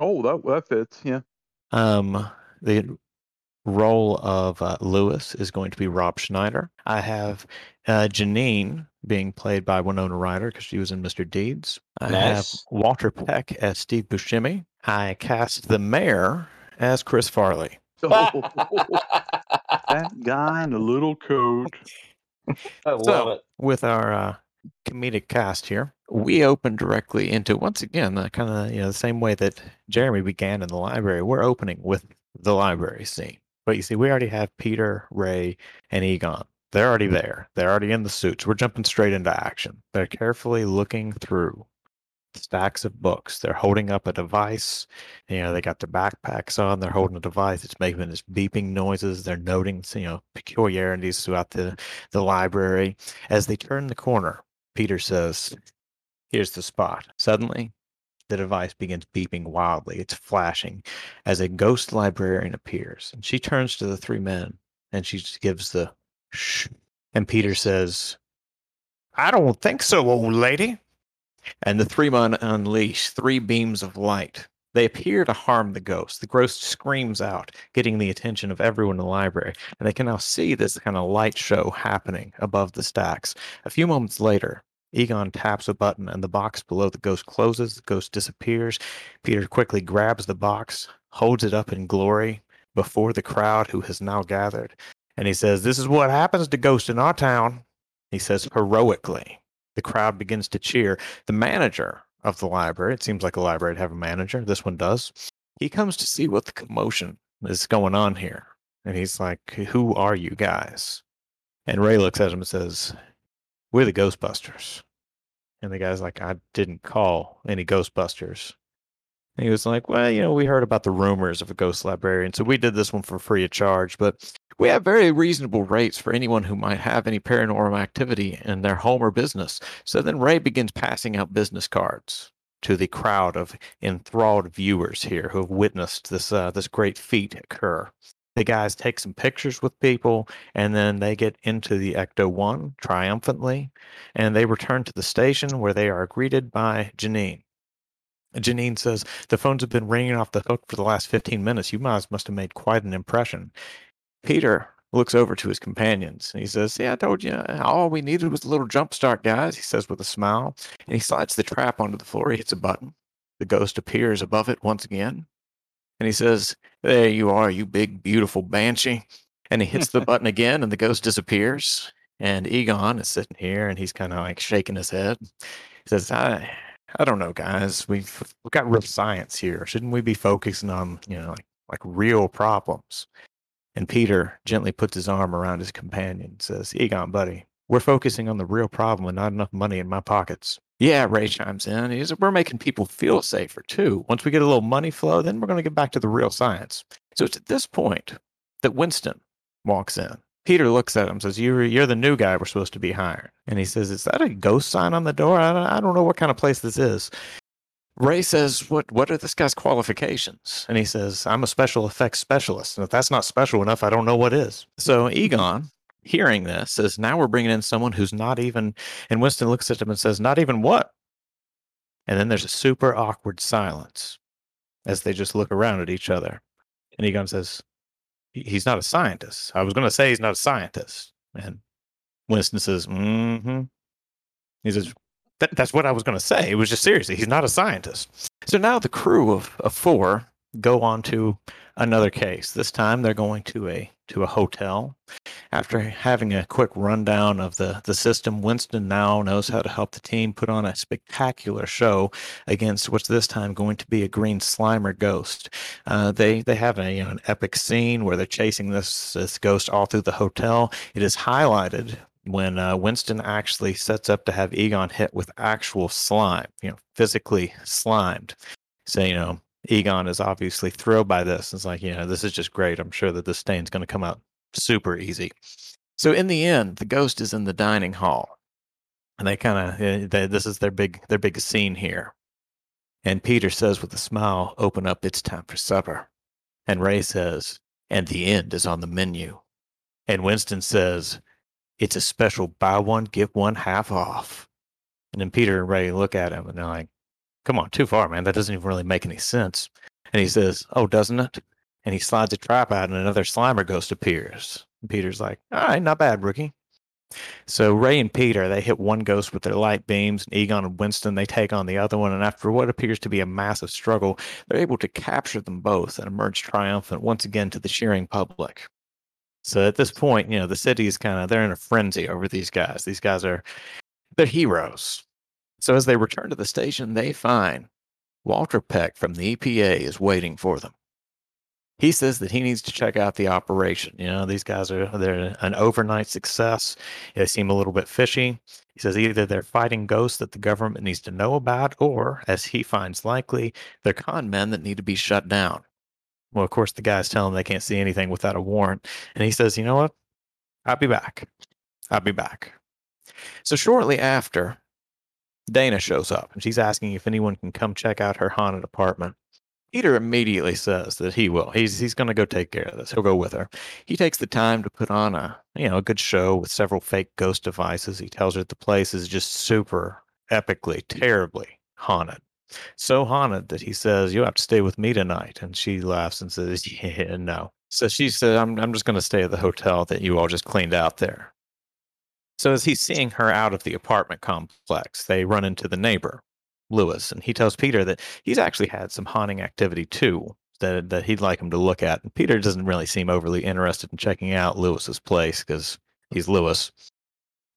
Oh, that that fits. Yeah. Um, the role of uh, Lewis is going to be Rob Schneider. I have uh, Janine being played by Winona Ryder because she was in Mr. Deeds. I have Walter Peck as Steve Buscemi. I cast the mayor as Chris Farley. Oh, that guy in the little coat. I love So- it. with our uh, comedic cast here, we open directly into once again the kind of you know the same way that Jeremy began in the library. We're opening with the library scene, but you see, we already have Peter, Ray, and Egon. They're already there. They're already in the suits. We're jumping straight into action. They're carefully looking through stacks of books. They're holding up a device. You know, they got their backpacks on. They're holding a device. It's making this beeping noises. They're noting, you know, peculiarities throughout the the library. As they turn the corner, Peter says, Here's the spot. Suddenly, the device begins beeping wildly. It's flashing as a ghost librarian appears. And she turns to the three men and she gives the shh. And Peter says, I don't think so, old lady. And the three men unleash three beams of light. They appear to harm the ghost. The ghost screams out, getting the attention of everyone in the library. And they can now see this kind of light show happening above the stacks. A few moments later, Egon taps a button and the box below the ghost closes. The ghost disappears. Peter quickly grabs the box, holds it up in glory before the crowd who has now gathered. And he says, This is what happens to ghosts in our town. He says heroically. The crowd begins to cheer. The manager of the library, it seems like a library to have a manager. This one does. He comes to see what the commotion is going on here. And he's like, Who are you guys? And Ray looks at him and says, We're the Ghostbusters. And the guy's like, I didn't call any Ghostbusters. And he was like, Well, you know, we heard about the rumors of a ghost librarian, so we did this one for free of charge, but we have very reasonable rates for anyone who might have any paranormal activity in their home or business. So then Ray begins passing out business cards to the crowd of enthralled viewers here who have witnessed this uh, this great feat occur. The guys take some pictures with people, and then they get into the Ecto One triumphantly, and they return to the station where they are greeted by Janine. Janine says, The phones have been ringing off the hook for the last 15 minutes. You guys must have made quite an impression. Peter looks over to his companions and he says, Yeah, I told you, uh, all we needed was a little jump start, guys, he says with a smile. And he slides the trap onto the floor. He hits a button. The ghost appears above it once again. And he says, There you are, you big, beautiful banshee. And he hits the button again and the ghost disappears. And Egon is sitting here and he's kind of like shaking his head. He says, I, I don't know, guys. We've, we've got real science here. Shouldn't we be focusing on, you know, like, like real problems? And Peter gently puts his arm around his companion and says, Egon, buddy, we're focusing on the real problem and not enough money in my pockets. Yeah, Ray chimes in. He says, We're making people feel safer too. Once we get a little money flow, then we're going to get back to the real science. So it's at this point that Winston walks in. Peter looks at him says, you're, you're the new guy we're supposed to be hiring. And he says, Is that a ghost sign on the door? I don't, I don't know what kind of place this is. Ray says, what, what are this guy's qualifications? And he says, I'm a special effects specialist. And if that's not special enough, I don't know what is. So Egon, hearing this, says, Now we're bringing in someone who's not even. And Winston looks at him and says, Not even what? And then there's a super awkward silence as they just look around at each other. And Egon says, He's not a scientist. I was going to say he's not a scientist. And Winston says, Mm hmm. He says, that, that's what I was going to say. It was just seriously, he's not a scientist. So now the crew of, of four go on to another case. This time they're going to a to a hotel. After having a quick rundown of the, the system, Winston now knows how to help the team put on a spectacular show against what's this time going to be a green slimer ghost. Uh, they they have a, you know, an epic scene where they're chasing this this ghost all through the hotel. It is highlighted when uh, Winston actually sets up to have Egon hit with actual slime, you know, physically slimed. So, you know, Egon is obviously thrilled by this. It's like, you know, this is just great. I'm sure that this stain's going to come out super easy. So in the end, the ghost is in the dining hall, and they kind of this is their big their big scene here. And Peter says with a smile, "Open up, it's time for supper." And Ray says, "And the end is on the menu." And Winston says, "It's a special buy one get one half off." And then Peter and Ray look at him and they're like, come on, too far, man. That doesn't even really make any sense. And he says, oh, doesn't it? And he slides a trap out and another Slimer ghost appears. And Peter's like, all right, not bad, rookie. So Ray and Peter, they hit one ghost with their light beams, and Egon and Winston, they take on the other one. And after what appears to be a massive struggle, they're able to capture them both and emerge triumphant once again to the cheering public. So at this point, you know, the city is kind of, they're in a frenzy over these guys. These guys are, they're heroes. So as they return to the station, they find Walter Peck from the EPA is waiting for them. He says that he needs to check out the operation. You know, these guys are they're an overnight success. They seem a little bit fishy. He says either they're fighting ghosts that the government needs to know about, or, as he finds likely, they're con men that need to be shut down. Well, of course, the guys tell him they can't see anything without a warrant. And he says, you know what? I'll be back. I'll be back. So shortly after, Dana shows up and she's asking if anyone can come check out her haunted apartment. Peter immediately says that he will. He's he's going to go take care of this. He'll go with her. He takes the time to put on a you know a good show with several fake ghost devices. He tells her the place is just super epically, terribly haunted. So haunted that he says, "You have to stay with me tonight." And she laughs and says, "Yeah, no." So she said, "I'm I'm just going to stay at the hotel that you all just cleaned out there." So as he's seeing her out of the apartment complex, they run into the neighbor, Lewis, and he tells Peter that he's actually had some haunting activity too that that he'd like him to look at. And Peter doesn't really seem overly interested in checking out Lewis's place because he's Lewis.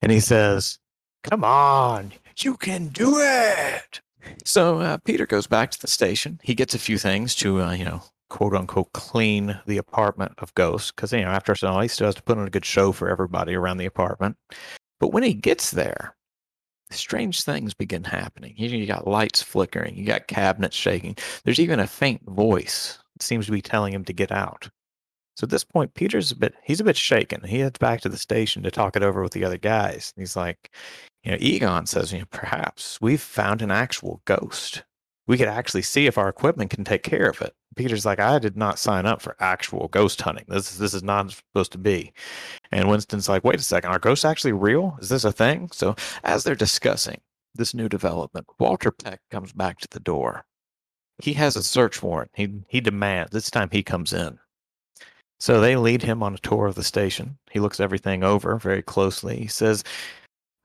And he says, "Come on, you can do it." So uh, Peter goes back to the station. He gets a few things to, uh, you know, quote unquote clean the apartment of Ghost because you know after all he still has to put on a good show for everybody around the apartment. But when he gets there, strange things begin happening. You, you got lights flickering, you got cabinets shaking. There's even a faint voice that seems to be telling him to get out. So at this point, Peter's a bit he's a bit shaken. He heads back to the station to talk it over with the other guys. He's like, you know, Egon says, you know, perhaps we've found an actual ghost we could actually see if our equipment can take care of it. Peter's like, I did not sign up for actual ghost hunting. This this is not supposed to be. And Winston's like, wait a second, are ghosts actually real? Is this a thing? So as they're discussing this new development, Walter Peck comes back to the door. He has a search warrant. He he demands this time he comes in. So they lead him on a tour of the station. He looks everything over very closely. He says,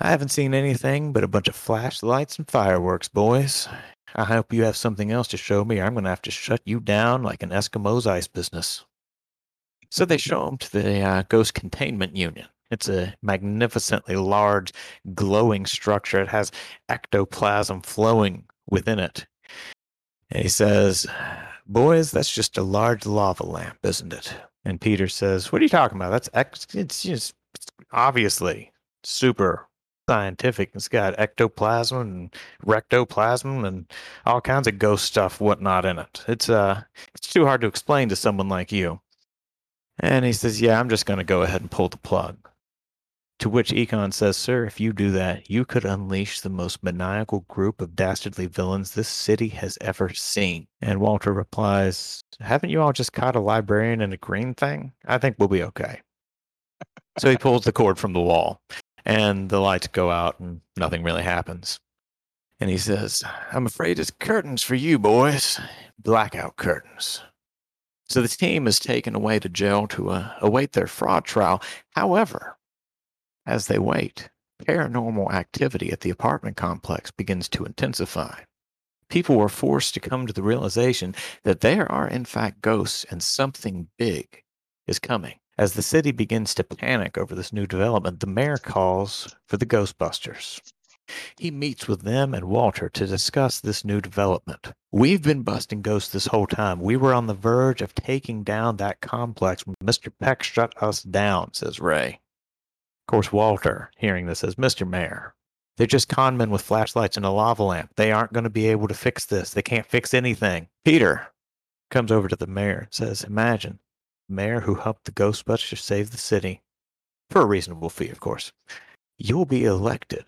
I haven't seen anything but a bunch of flashlights and fireworks, boys. I hope you have something else to show me, or I'm going to have to shut you down like an Eskimo's ice business. So they show him to the uh, Ghost Containment Union. It's a magnificently large, glowing structure. It has ectoplasm flowing within it. And he says, Boys, that's just a large lava lamp, isn't it? And Peter says, What are you talking about? That's ex- it's just obviously super scientific. It's got ectoplasm and rectoplasm and all kinds of ghost stuff, whatnot in it. It's uh, it's too hard to explain to someone like you. And he says, "Yeah, I'm just going to go ahead and pull the plug." To which Egon says, "Sir, if you do that, you could unleash the most maniacal group of dastardly villains this city has ever seen." And Walter replies, "Haven't you all just caught a librarian in a green thing? I think we'll be okay." so he pulls the cord from the wall and the lights go out and nothing really happens. And he says, I'm afraid it's curtains for you, boys. Blackout curtains. So the team is taken away to jail to uh, await their fraud trial. However, as they wait, paranormal activity at the apartment complex begins to intensify. People were forced to come to the realization that there are, in fact, ghosts and something big is coming. As the city begins to panic over this new development, the mayor calls for the Ghostbusters. He meets with them and Walter to discuss this new development. We've been busting ghosts this whole time. We were on the verge of taking down that complex when Mr. Peck shut us down, says Ray. Of course, Walter, hearing this, says, Mr. Mayor, they're just con men with flashlights and a lava lamp. They aren't going to be able to fix this. They can't fix anything. Peter comes over to the mayor says, Imagine mayor who helped the Ghostbusters save the city for a reasonable fee, of course. You'll be elected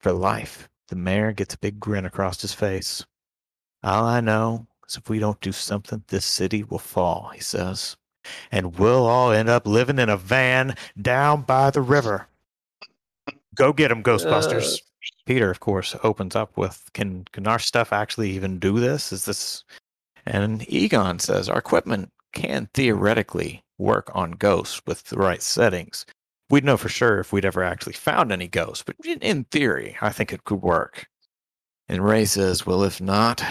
for life. The mayor gets a big grin across his face. All I know is if we don't do something, this city will fall, he says. And we'll all end up living in a van down by the river. Go get them, Ghostbusters. Uh. Peter, of course, opens up with, "Can can our stuff actually even do this? Is this?" And Egon says, "Our equipment can theoretically work on ghosts with the right settings. We'd know for sure if we'd ever actually found any ghosts, but in, theory, I think it could work." And Ray says, "Well, if not,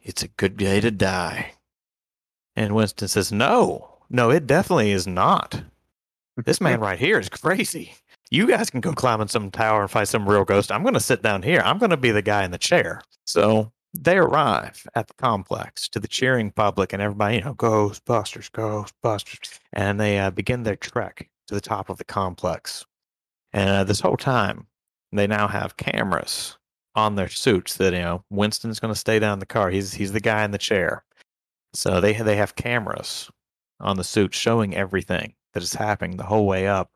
it's a good day to die." And Winston says, "No, no, it definitely is not. This man right here is crazy." you guys can go climb in some tower and fight some real ghost. I'm going to sit down here. I'm going to be the guy in the chair. So they arrive at the complex to the cheering public and everybody, you know, Ghostbusters, Ghostbusters. And they uh, begin their trek to the top of the complex. And uh, this whole time, they now have cameras on their suits that, you know, Winston's going to stay down in the car. He's, he's the guy in the chair. So they, they have cameras on the suit showing everything that is happening the whole way up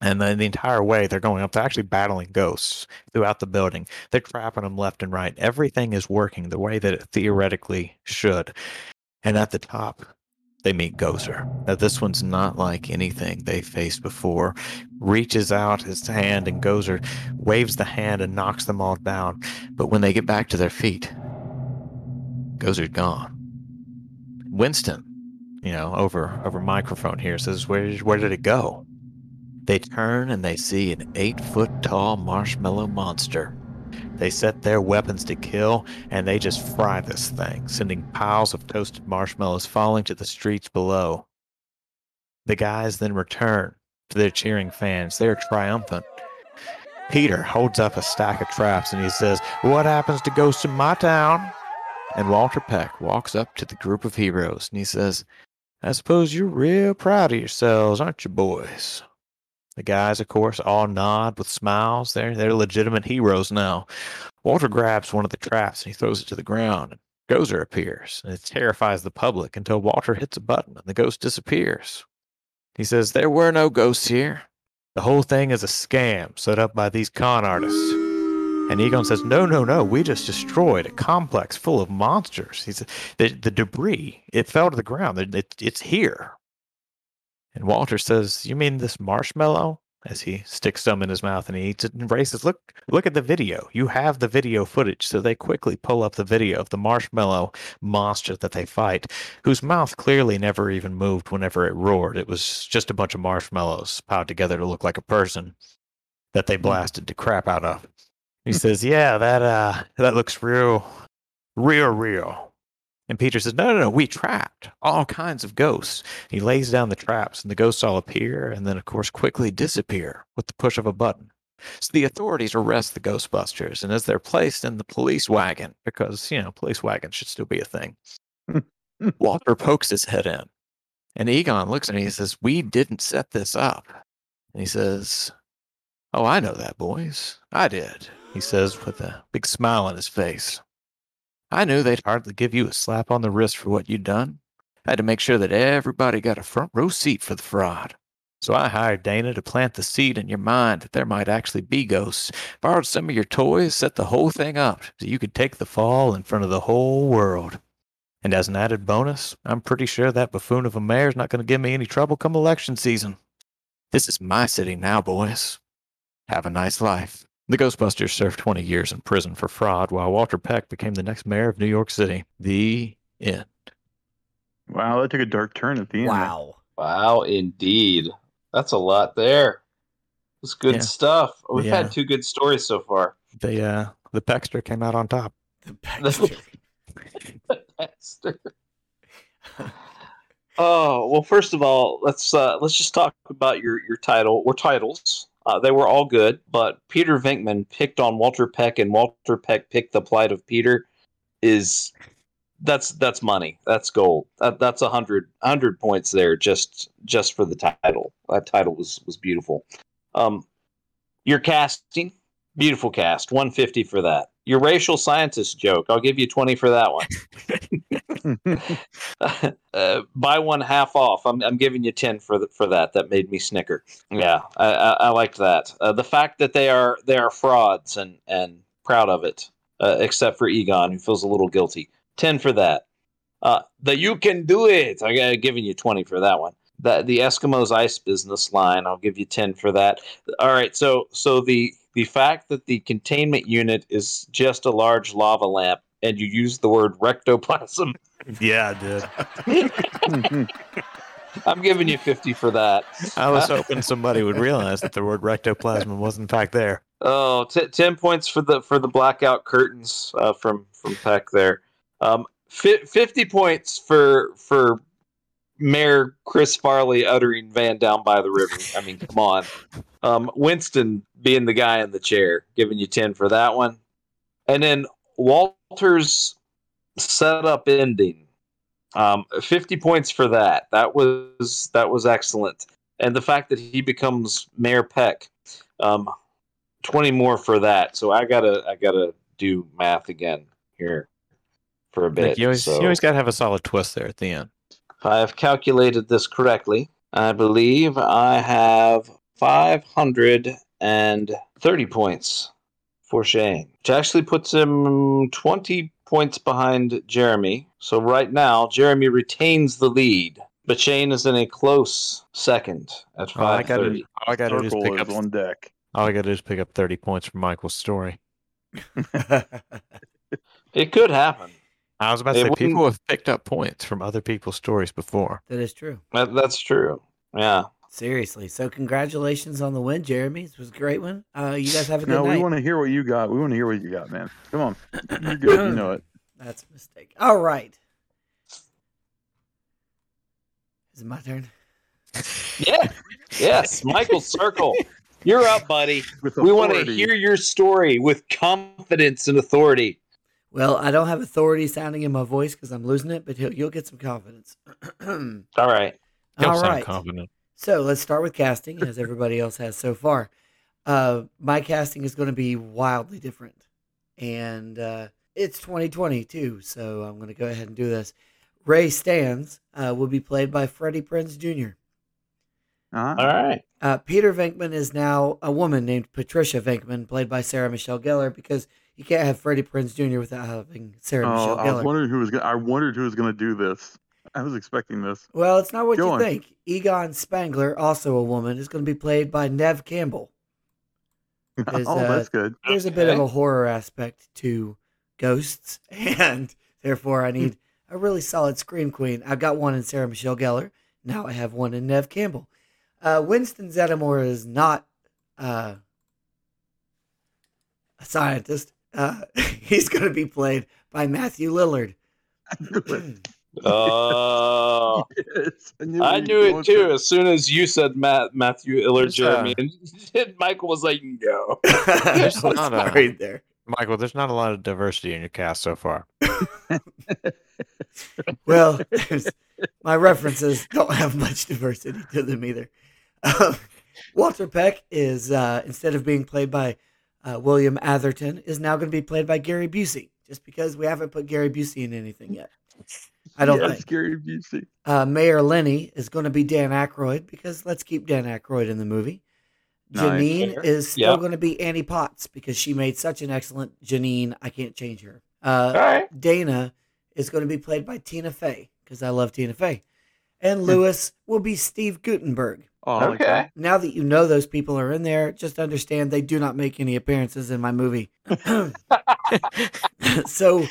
and then the entire way they're going up, they're actually battling ghosts throughout the building. They're trapping them left and right. Everything is working the way that it theoretically should. And at the top, they meet Gozer. Now, this one's not like anything they faced before. Reaches out his hand, and Gozer waves the hand and knocks them all down. But when they get back to their feet, Gozer's gone. Winston, you know, over over microphone here says, "Where where did it go?" They turn and they see an eight foot tall marshmallow monster. They set their weapons to kill and they just fry this thing, sending piles of toasted marshmallows falling to the streets below. The guys then return to their cheering fans. They're triumphant. Peter holds up a stack of traps and he says, What happens to ghosts in my town? And Walter Peck walks up to the group of heroes and he says, I suppose you're real proud of yourselves, aren't you, boys? The guys, of course, all nod with smiles. They're they're legitimate heroes now. Walter grabs one of the traps and he throws it to the ground. And Gozer appears, and it terrifies the public until Walter hits a button and the ghost disappears. He says, There were no ghosts here. The whole thing is a scam set up by these con artists. And Egon says, No, no, no, we just destroyed a complex full of monsters. He said, The, the debris, it fell to the ground. It, it, it's here. And Walter says, "You mean this marshmallow?" As he sticks some in his mouth and he eats it and races. Look, look at the video. You have the video footage. So they quickly pull up the video of the marshmallow monster that they fight, whose mouth clearly never even moved whenever it roared. It was just a bunch of marshmallows piled together to look like a person that they blasted the crap out of. He says, "Yeah, that uh, that looks real, real, real." And Peter says, No, no, no, we trapped all kinds of ghosts. He lays down the traps, and the ghosts all appear and then, of course, quickly disappear with the push of a button. So the authorities arrest the Ghostbusters, and as they're placed in the police wagon, because, you know, police wagons should still be a thing, Walter pokes his head in. And Egon looks at me and he says, We didn't set this up. And he says, Oh, I know that, boys. I did, he says with a big smile on his face. I knew they'd hardly give you a slap on the wrist for what you'd done. I had to make sure that everybody got a front row seat for the fraud. So I hired Dana to plant the seed in your mind that there might actually be ghosts, borrowed some of your toys, set the whole thing up so you could take the fall in front of the whole world. And as an added bonus, I'm pretty sure that buffoon of a mayor's not going to give me any trouble come election season. This is my city now, boys. Have a nice life. The Ghostbusters served 20 years in prison for fraud, while Walter Peck became the next mayor of New York City. The end. Wow, that took a dark turn at the end. Wow. Wow, indeed. That's a lot there. It's good Yeah. stuff. We've Yeah. had two good stories so far. The uh, the Pexter came out on top. The Baxter. Baxter. oh well, first of all, let's uh, let's just talk about your your title or titles. Uh, they were all good, but Peter Venkman picked on Walter Peck, and Walter Peck picked the plight of Peter. Is that's that's money. That's gold. That, that's a hundred hundred points there just just for the title. That title was was beautiful. Um, your casting, beautiful cast. One fifty for that. Your racial scientist joke, I'll give you twenty for that one. uh, buy one half off. I'm, I'm giving you ten for the, for that. That made me snicker. Yeah, I, I, I liked that. Uh, the fact that they are they are frauds and and proud of it, uh, except for Egon, who feels a little guilty. Ten for that. Uh, the you can do it. I got giving you twenty for that one. That the Eskimos ice business line. I'll give you ten for that. All right. So so the the fact that the containment unit is just a large lava lamp and you used the word rectoplasm Yeah, I did. I'm giving you 50 for that. I was hoping somebody would realize that the word rectoplasm was in fact there. Oh, t- 10 points for the for the blackout curtains uh, from from Peck there. Um, fi- 50 points for for Mayor Chris Farley uttering Van down by the river. I mean, come on. Um, Winston being the guy in the chair, giving you 10 for that one. And then Walter's setup ending. Um, 50 points for that. That was that was excellent. And the fact that he becomes Mayor Peck. Um, 20 more for that. So I gotta I gotta do math again here for a bit. Like you always, so you always got to have a solid twist there at the end. if I have calculated this correctly, I believe I have 530 points for Shane, which actually puts him 20 points behind Jeremy. So right now, Jeremy retains the lead, but Shane is in a close second at All I got to 530. all I got to do is pick up on deck. all I got to do is pick up thirty points from Michael's story. It could happen. I was about to It say wouldn't- people have picked up points from other people's stories before. that is true. That, that's true. Yeah. Seriously. So congratulations on the win, Jeremy. This was a great one. Uh, you guys have a good No, we want to hear what you got. We want to hear what you got, man. Come on. You're good. You know it. That's a mistake. All right. Is it my turn? Yeah. Yes. Michael Circle. You're up, buddy. We want to hear your story with confidence and authority. Well, I don't have authority sounding in my voice because I'm losing it, but he'll, you'll get some confidence. All right. Don't All sound right. confident. So let's start with casting, as everybody else has so far. Uh, my casting is going to be wildly different, and uh, it's 2020 too. So I'm going to go ahead and do this. Ray Stantz uh, will be played by Freddie Prinz Jr. Uh-huh. All right. Uh, Peter Venkman is now a woman named Patricia Venkman, played by Sarah Michelle Gellar, because you can't have Freddie Prinz Jr. without having Sarah Oh, Michelle I was Gellar. wondering who was. Gonna, I wondered who was going to do this. I was expecting this. Well, it's not what Go you on. think. Egon Spengler, also a woman, is going to be played by Neve Campbell. Is, oh, uh, that's good. There's a bit of a horror aspect to ghosts, and therefore I need a really solid scream queen. I've got one in Sarah Michelle Gellar. Now I have one in Neve Campbell. Uh, Winston Zeddemore is not uh, a scientist. Uh, he's going to be played by Matthew Lillard. I knew it. Oh, Yes, I knew, I knew it too. with As soon as you said Matt, Matthew Lillard, There's, uh, Jeremy, and Michael was like, "No." I was not a- worried there. Michael, there's not a lot of diversity in your cast so far. Well, my references don't have much diversity to them either. Um, Walter Peck is uh, instead of being played by uh, William Atherton, is now going to be played by Gary Busey, just because we haven't put Gary Busey in anything yet. I don't yes, think. Gary Busey. Uh, Mayor Lenny is going to be Dan Aykroyd because let's keep Dan Aykroyd in the movie. Nice. Janine is still Yeah. going to be Annie Potts because she made such an excellent Janine. I can't change her. All Uh, right. Dana is going to be played by Tina Fey because I love Tina Fey. And Lewis will be Steve Guttenberg. Oh, I Okay. Now that you know those people are in there, just understand they do not make any appearances in my movie. so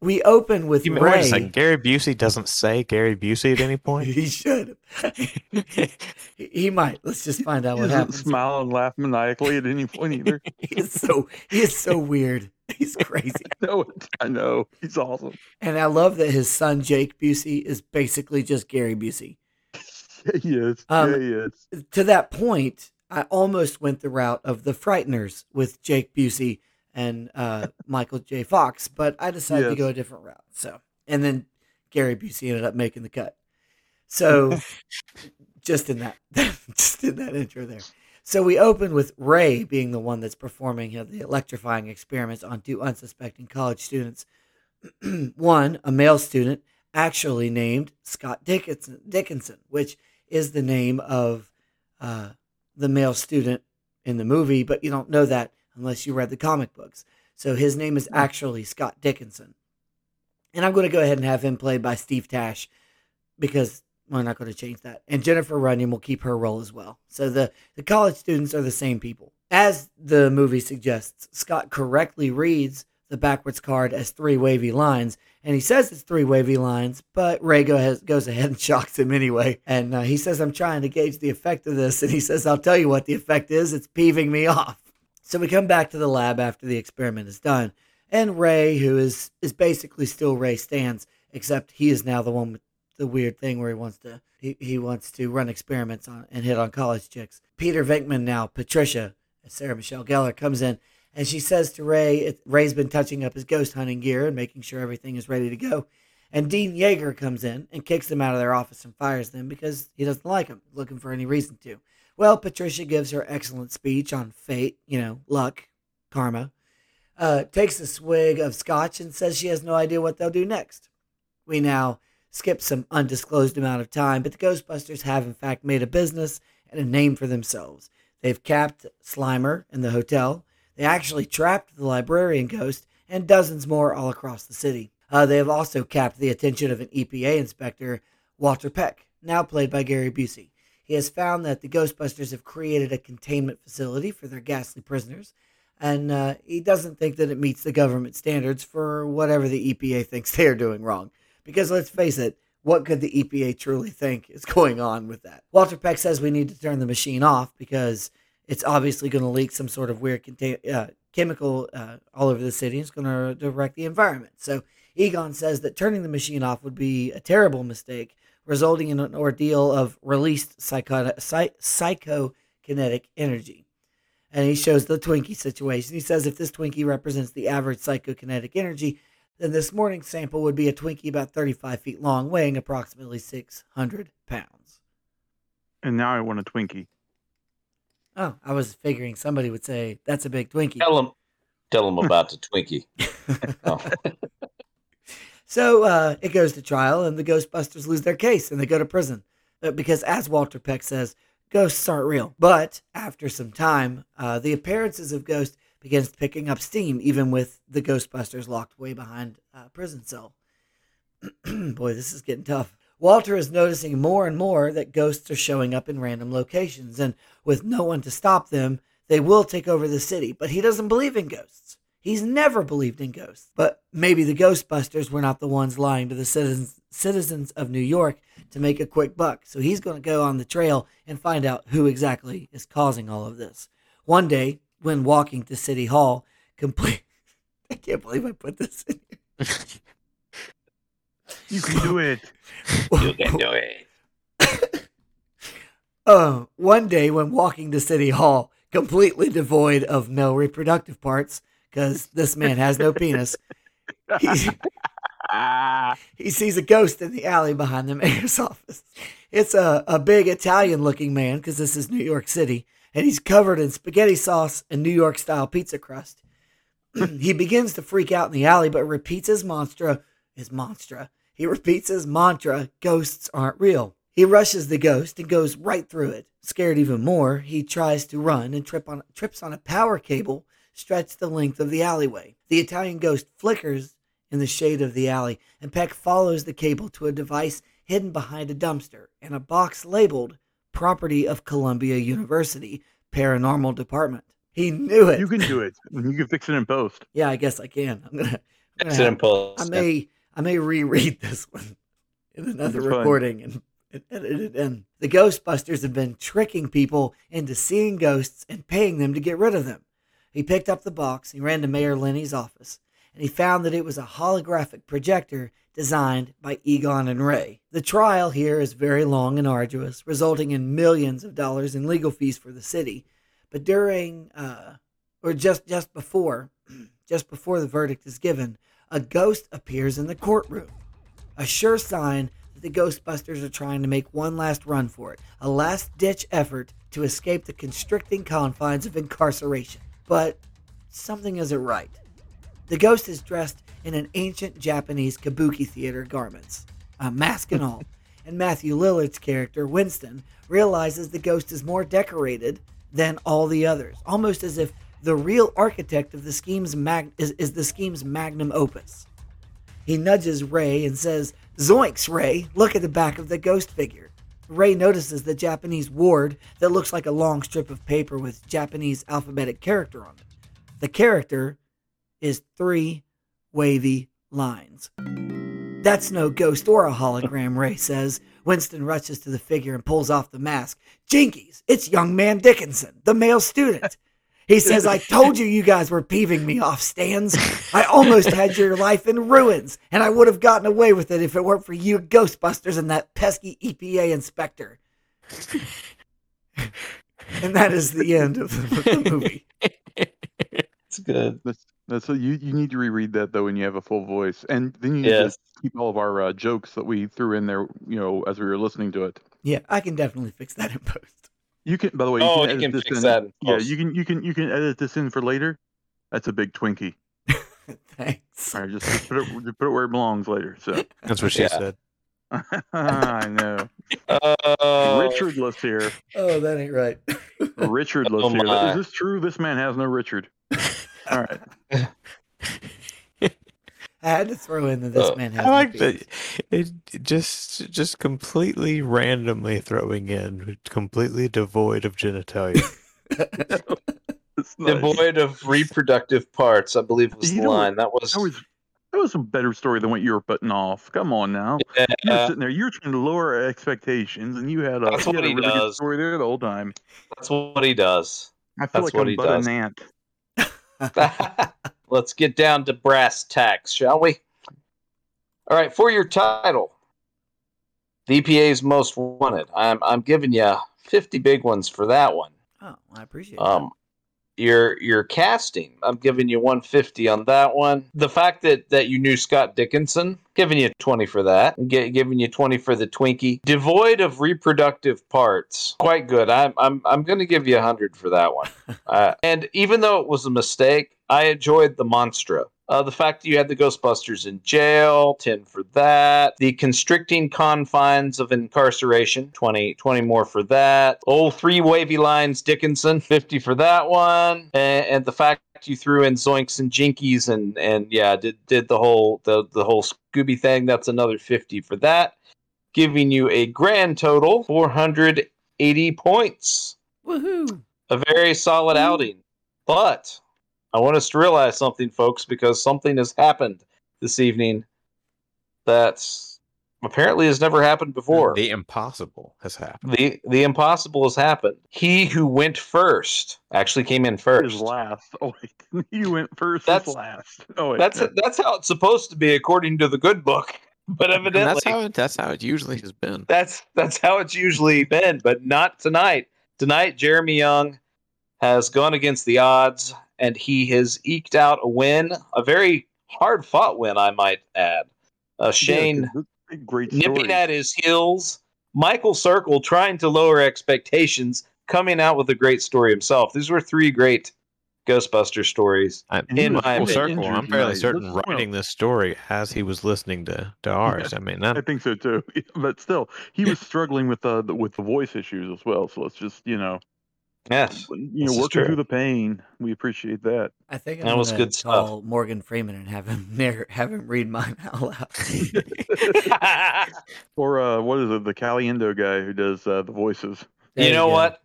we open with You mean, wait a second. Gary Busey doesn't say Gary Busey at any point. He should. he, he might. Let's just find out He what happens. smile and laugh maniacally at any point either. He is so he is so weird. He's crazy. I know it. I know. He's awesome. And I love that his son Jake Busey is basically just Gary Busey. Yeah, he is. Um, yeah, he is. To that point, I almost went the route of the Frighteners with Jake Busey and uh, Michael J. Fox, but I decided to go a different route. So, and then Gary Busey ended up making the cut. So, just in that, just in that intro there. So we open with Ray being the one that's performing you know, the electrifying experiments on two unsuspecting college students. one, a male student, actually named Scott Dickinson, Dickinson, which is the name of uh, the male student in the movie, but you don't know that unless you read the comic books. So his name is actually Scott Dickinson. And I'm going to go ahead and have him played by Steve Tash because we're not going to change that. And Jennifer Runyon will keep her role as well. So the, the college students are the same people. As the movie suggests, Scott correctly reads the backwards card as three wavy lines, and he says it's three wavy lines, but Ray go ahead, goes ahead and shocks him anyway. And uh, he says, I'm trying to gauge the effect of this. And he says, I'll tell you what the effect is. It's peeving me off. So we come back to the lab after the experiment is done. And Ray, who is, is basically still Ray Stantz, except he is now the one with the weird thing where he wants to he, he wants to run experiments on and hit on college chicks. Peter Venkman now, Patricia, Sarah Michelle Gellar comes in and she says to Ray, it, Ray's been touching up his ghost hunting gear and making sure everything is ready to go. And Dean Yeager comes in and kicks them out of their office and fires them because he doesn't like them, looking for any reason to. Well, Patricia gives her excellent speech on fate, you know, luck, karma, uh, takes a swig of scotch and says she has no idea what they'll do next. We now skip some undisclosed amount of time, but the Ghostbusters have in fact made a business and a name for themselves. They've capped Slimer in the hotel. They actually trapped the librarian ghost and dozens more all across the city. Uh, they have also capped the attention of an EPA inspector, Walter Peck, now played by Gary Busey. He has found that the Ghostbusters have created a containment facility for their ghastly prisoners, and uh, he doesn't think that it meets the government standards for whatever the EPA thinks they are doing wrong. Because let's face it, what could the EPA truly think is going on with that? Walter Peck says we need to turn the machine off because it's obviously going to leak some sort of weird contain- uh, chemical uh, all over the city. It's going to direct the environment. So Egon says that turning the machine off would be a terrible mistake, resulting in an ordeal of released psycho- psy- psychokinetic energy. And he shows the Twinkie situation. He says if this Twinkie represents the average psychokinetic energy, then this morning's sample would be a Twinkie about 35 feet long, weighing approximately 600 pounds. And now I want a Twinkie. Oh, I was figuring somebody would say that's a big Twinkie. Tell him, tell him about the Twinkie. Oh. So uh, it goes to trial, and the Ghostbusters lose their case and they go to prison. Uh, because, as Walter Peck says, ghosts aren't real. But after some time, uh, the appearances of ghosts begins picking up steam, even with the Ghostbusters locked way behind a prison cell. Boy, this is getting tough. Walter is noticing more and more that ghosts are showing up in random locations, and with no one to stop them, they will take over the city. But he doesn't believe in ghosts. He's never believed in ghosts. But maybe the Ghostbusters were not the ones lying to the citizens citizens of New York to make a quick buck. So he's going to go on the trail and find out who exactly is causing all of this. One day, when walking to City Hall, complete I can't believe I put this in You can do it. You can do it. Uh, one day when walking to City Hall, completely devoid of male reproductive parts, because this man has no penis, he, he sees a ghost in the alley behind the mayor's office. It's a, a big Italian looking man, because this is New York City, and he's covered in spaghetti sauce and New York style pizza crust. he begins to freak out in the alley, but repeats his mantra, his mantra. He repeats his mantra, ghosts aren't real. He rushes the ghost and goes right through it. Scared even more, he tries to run and trip on trips on a power cable stretched the length of the alleyway. The Italian ghost flickers in the shade of the alley, and Peck follows the cable to a device hidden behind a dumpster and a box labeled Property of Columbia University Paranormal Department. He knew it. you can do it. You can fix it in post. Yeah, I guess I can. I'm gonna gonna Fix it in post. I may I may reread this one in another That's fine. recording and, and edit it in. The Ghostbusters have been tricking people into seeing ghosts and paying them to get rid of them. He picked up the box, he ran to Mayor Lenny's office, and he found that it was a holographic projector designed by Egon and Ray. The trial here is very long and arduous, resulting in millions of dollars in legal fees for the city. But during, uh, or just just before, just before the verdict is given, a ghost appears in the courtroom. A sure sign that the Ghostbusters are trying to make one last run for it, a last ditch effort to escape the constricting confines of incarceration. But something isn't right. The ghost is dressed in an ancient Japanese kabuki theater garments, a mask and all, and Matthew Lillard's character, Winston, realizes the ghost is more decorated than all the others, almost as if the real architect of the scheme's mag- is, is the scheme's magnum opus. He nudges Ray and says, Zoinks, Ray, look at the back of the ghost figure. Ray notices the Japanese ward that looks like a long strip of paper with Japanese alphabetic character on it. The character is three wavy lines. That's no ghost or a hologram, Ray says. Winston rushes to the figure and pulls off the mask. Jinkies, it's young man Dickinson, the male student. He says, I told you you guys were peeving me off, Stantz. I almost had your life in ruins, and I would have gotten away with it if it weren't for you Ghostbusters and that pesky EPA inspector. and that is the end of the, the movie. It's good. That's that's so you you need to reread that though when you have a full voice, and then you need Yes. to keep all of our uh, jokes that we threw in there, you know, as we were listening to it. Yeah, I can definitely fix that in post. You can, by the way, you Oh, can you edit can this fix in. that in Yeah, post. you can you can you can edit this in for later. That's a big Twinkie. Thanks. All right, just, just put it just put it where it belongs later. So That's what she Yeah. said. I know. Uh, Richardless here. Oh, that ain't right. Richardless Oh here. my. Is this true? This man has no Richard. All right. I had to throw in that this Uh, man has. I like penis. that. It just just completely randomly throwing in, completely devoid of genitalia. It's devoid of reproductive parts, I believe was You the know line. That was, That was that was a better story than what you were putting off. Come on now. You were yeah, sitting there, you were trying to lower expectations, and you had a, That's you what had a he really good does. story there the whole time. that's what he does. I feel That's like what I'm he but does. an ant. Let's get down to brass tacks, shall we? All right, for your title, the EPA's most wanted. I'm I'm giving you 50 big ones for that one. Oh, I appreciate Um, your your casting, I'm giving you 150 on that one. The fact that that you knew Scott Dickinson, giving you 20 for that. Gi- giving you 20 for the Twinkie. Devoid of reproductive parts, quite good. I'm I'm I'm going to give you 100 for that one. uh, and even though it was a mistake, I enjoyed the Monstra. Uh, the fact that you had the Ghostbusters in jail, 10 for that. The constricting confines of incarceration, 20, 20 more for that. Oh, three wavy lines, Dickinson, 50 for that one. And, and the fact you threw in Zoinks and Jinkies and, and yeah, did, did the whole the, the whole Scooby thing, that's another 50 for that. Giving you a grand total 480 points. Woohoo! a very solid outing. But I want us to realize something, folks, because something has happened this evening that apparently has never happened before. The impossible has happened. The the impossible has happened. He who went first actually came in Is first. last. Oh wait, you went first. That's- last. Oh wait, That's no. that's how it's supposed to be according to the good book. But And evidently that's how it, that's how it usually has been. that's that's how it's usually been, but not tonight. Tonight, Jeremy Young has gone against the odds, and he has eked out a win, a very hard fought win, I might add. Uh, Yeah, Shane 'cause it's great nipping at his heels, Michael Circle trying to lower expectations, coming out with a great story himself. These were three great Ghostbuster stories. I, And in my full full circle. I'm fairly certain well, writing this story as he was listening to, to ours. I mean, that, I think so too. But still, he was struggling with uh, the with the voice issues as well. So let's just you know Yes. you This know is working through the pain. We appreciate that. I think I'm That was gonna good stuff. call Morgan Freeman and have him narr- have him read mine out loud. Or uh, what is it? The Caliendo guy who does uh, the voices. There you know go. what?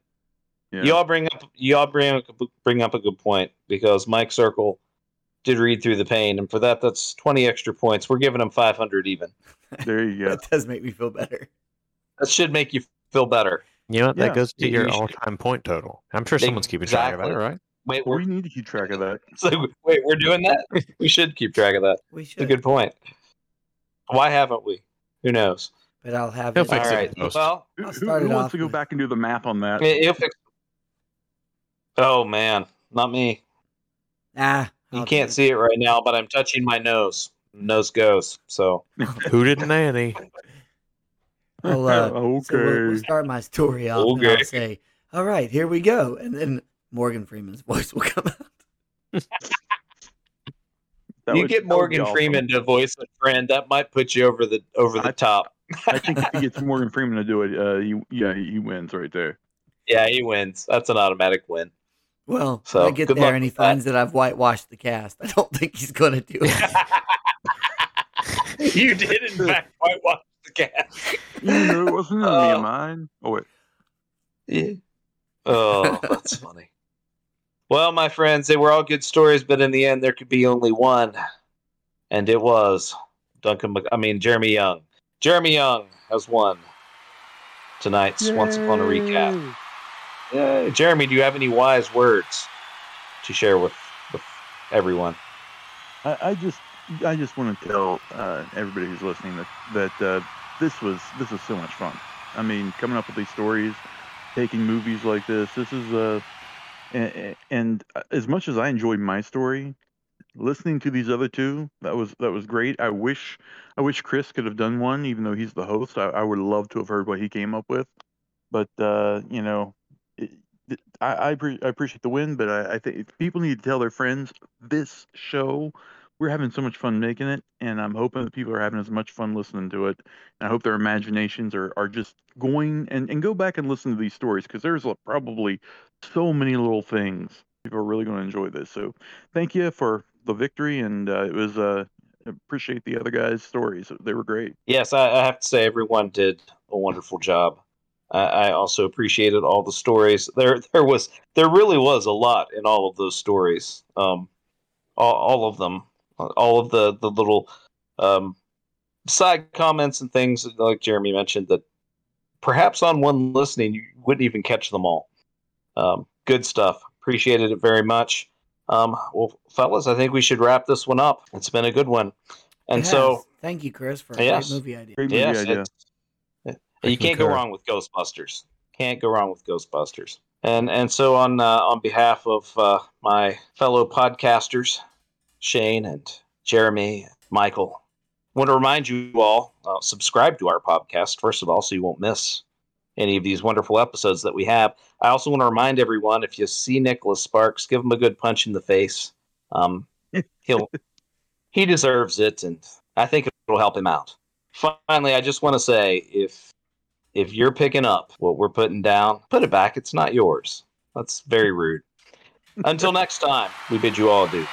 Yeah. Y'all bring up y'all bring up bring up a good point because Mike Circle did read through the pain, and for that, that's 20 extra points. We're giving him 500 even. There you go. That does make me feel better. That should make you feel better. You know what? Yeah, that goes to you- your should- all-time point total. I'm sure someone's keeping track of Exactly. that, right? Wait, we need to keep track of that. so, wait, we're doing that? We should keep track of that. We That's a should, good point. Why haven't we? Who knows? but I'll have He'll it. fix All it right. Well, Who, who- who wants to go with- back and do the math on that? if it, oh man, not me. Nah, You I'll can't do it. see it right now, but I'm touching my nose. Nose goes. So Who did nanny? I'll, uh, okay. So we'll, we'll start my story off, and Okay. I'll say, "All right, here we go," and then Morgan Freeman's voice will come out. That you would- get that would be Morgan awesome. Freeman to voice a friend. That might put you over the over the I- top. I think if he gets Morgan Freeman to do it, uh, he, yeah, he wins right there. Yeah, he wins. That's an automatic win. Well, So, when I get good there luck and he with that. finds that I've whitewashed the cast, I don't think he's going to do it. you did, in fact, whitewash the cat. You know, it wasn't an enemy Uh, of mine. Oh wait, Yeah. Oh, that's funny. Well, my friends, they were all good stories, but in the end, there could be only one, and it was Duncan. Mc- I mean, Jeremy Young. Jeremy Young has won tonight's Once Upon a Recast. Yay. Yay. Jeremy, do you have any wise words to share with, with everyone? I, I just, I just want to tell uh, everybody who's listening that that uh, this was this was so much fun. I mean, coming up with these stories, taking movies like this. This is uh, and, and as much as I enjoyed my story, listening to these other two, that was that was great. I wish, I wish Chris could have done one, even though he's the host. I, I would love to have heard what he came up with, but uh, you know. It, I I, pre- I appreciate the win, but I, I think people need to tell their friends this show we're having so much fun making it, and I'm hoping that people are having as much fun listening to it. And I hope their imaginations are, are just going and, and go back and listen to these stories because there's probably so many little things. People are really going to enjoy this. So thank you for the victory, and uh, it was uh, appreciate the other guys' stories. They were great. Yes, I, I have to say everyone did a wonderful job. I, I also appreciated all the stories. There, there was, there really was a lot in all of those stories. Um, all, all of them, all of the the little um, side comments and things like Jeremy mentioned that perhaps on one listening you wouldn't even catch them all. Um, good stuff. Appreciated it very much. Um, well, fellas, I think we should wrap this one up. It's been a good one. And It so, thank you, Chris, for a Yes. great movie idea. Great movie Yes, idea. it's- you can't go wrong with Ghostbusters. Can't go wrong with Ghostbusters. And and so on uh, on behalf of uh, my fellow podcasters, Shane and Jeremy, Michael, I want to remind you all uh, subscribe to our podcast first of all, so you won't miss any of these wonderful episodes that we have. I also want to remind everyone if you see Nicholas Sparks, give him a good punch in the face. Um, he'll he deserves it, and I think it'll help him out. Finally, I just want to say if if you're picking up what we're putting down, put it back. It's not yours. That's very rude. Until next time, we bid you all adieu.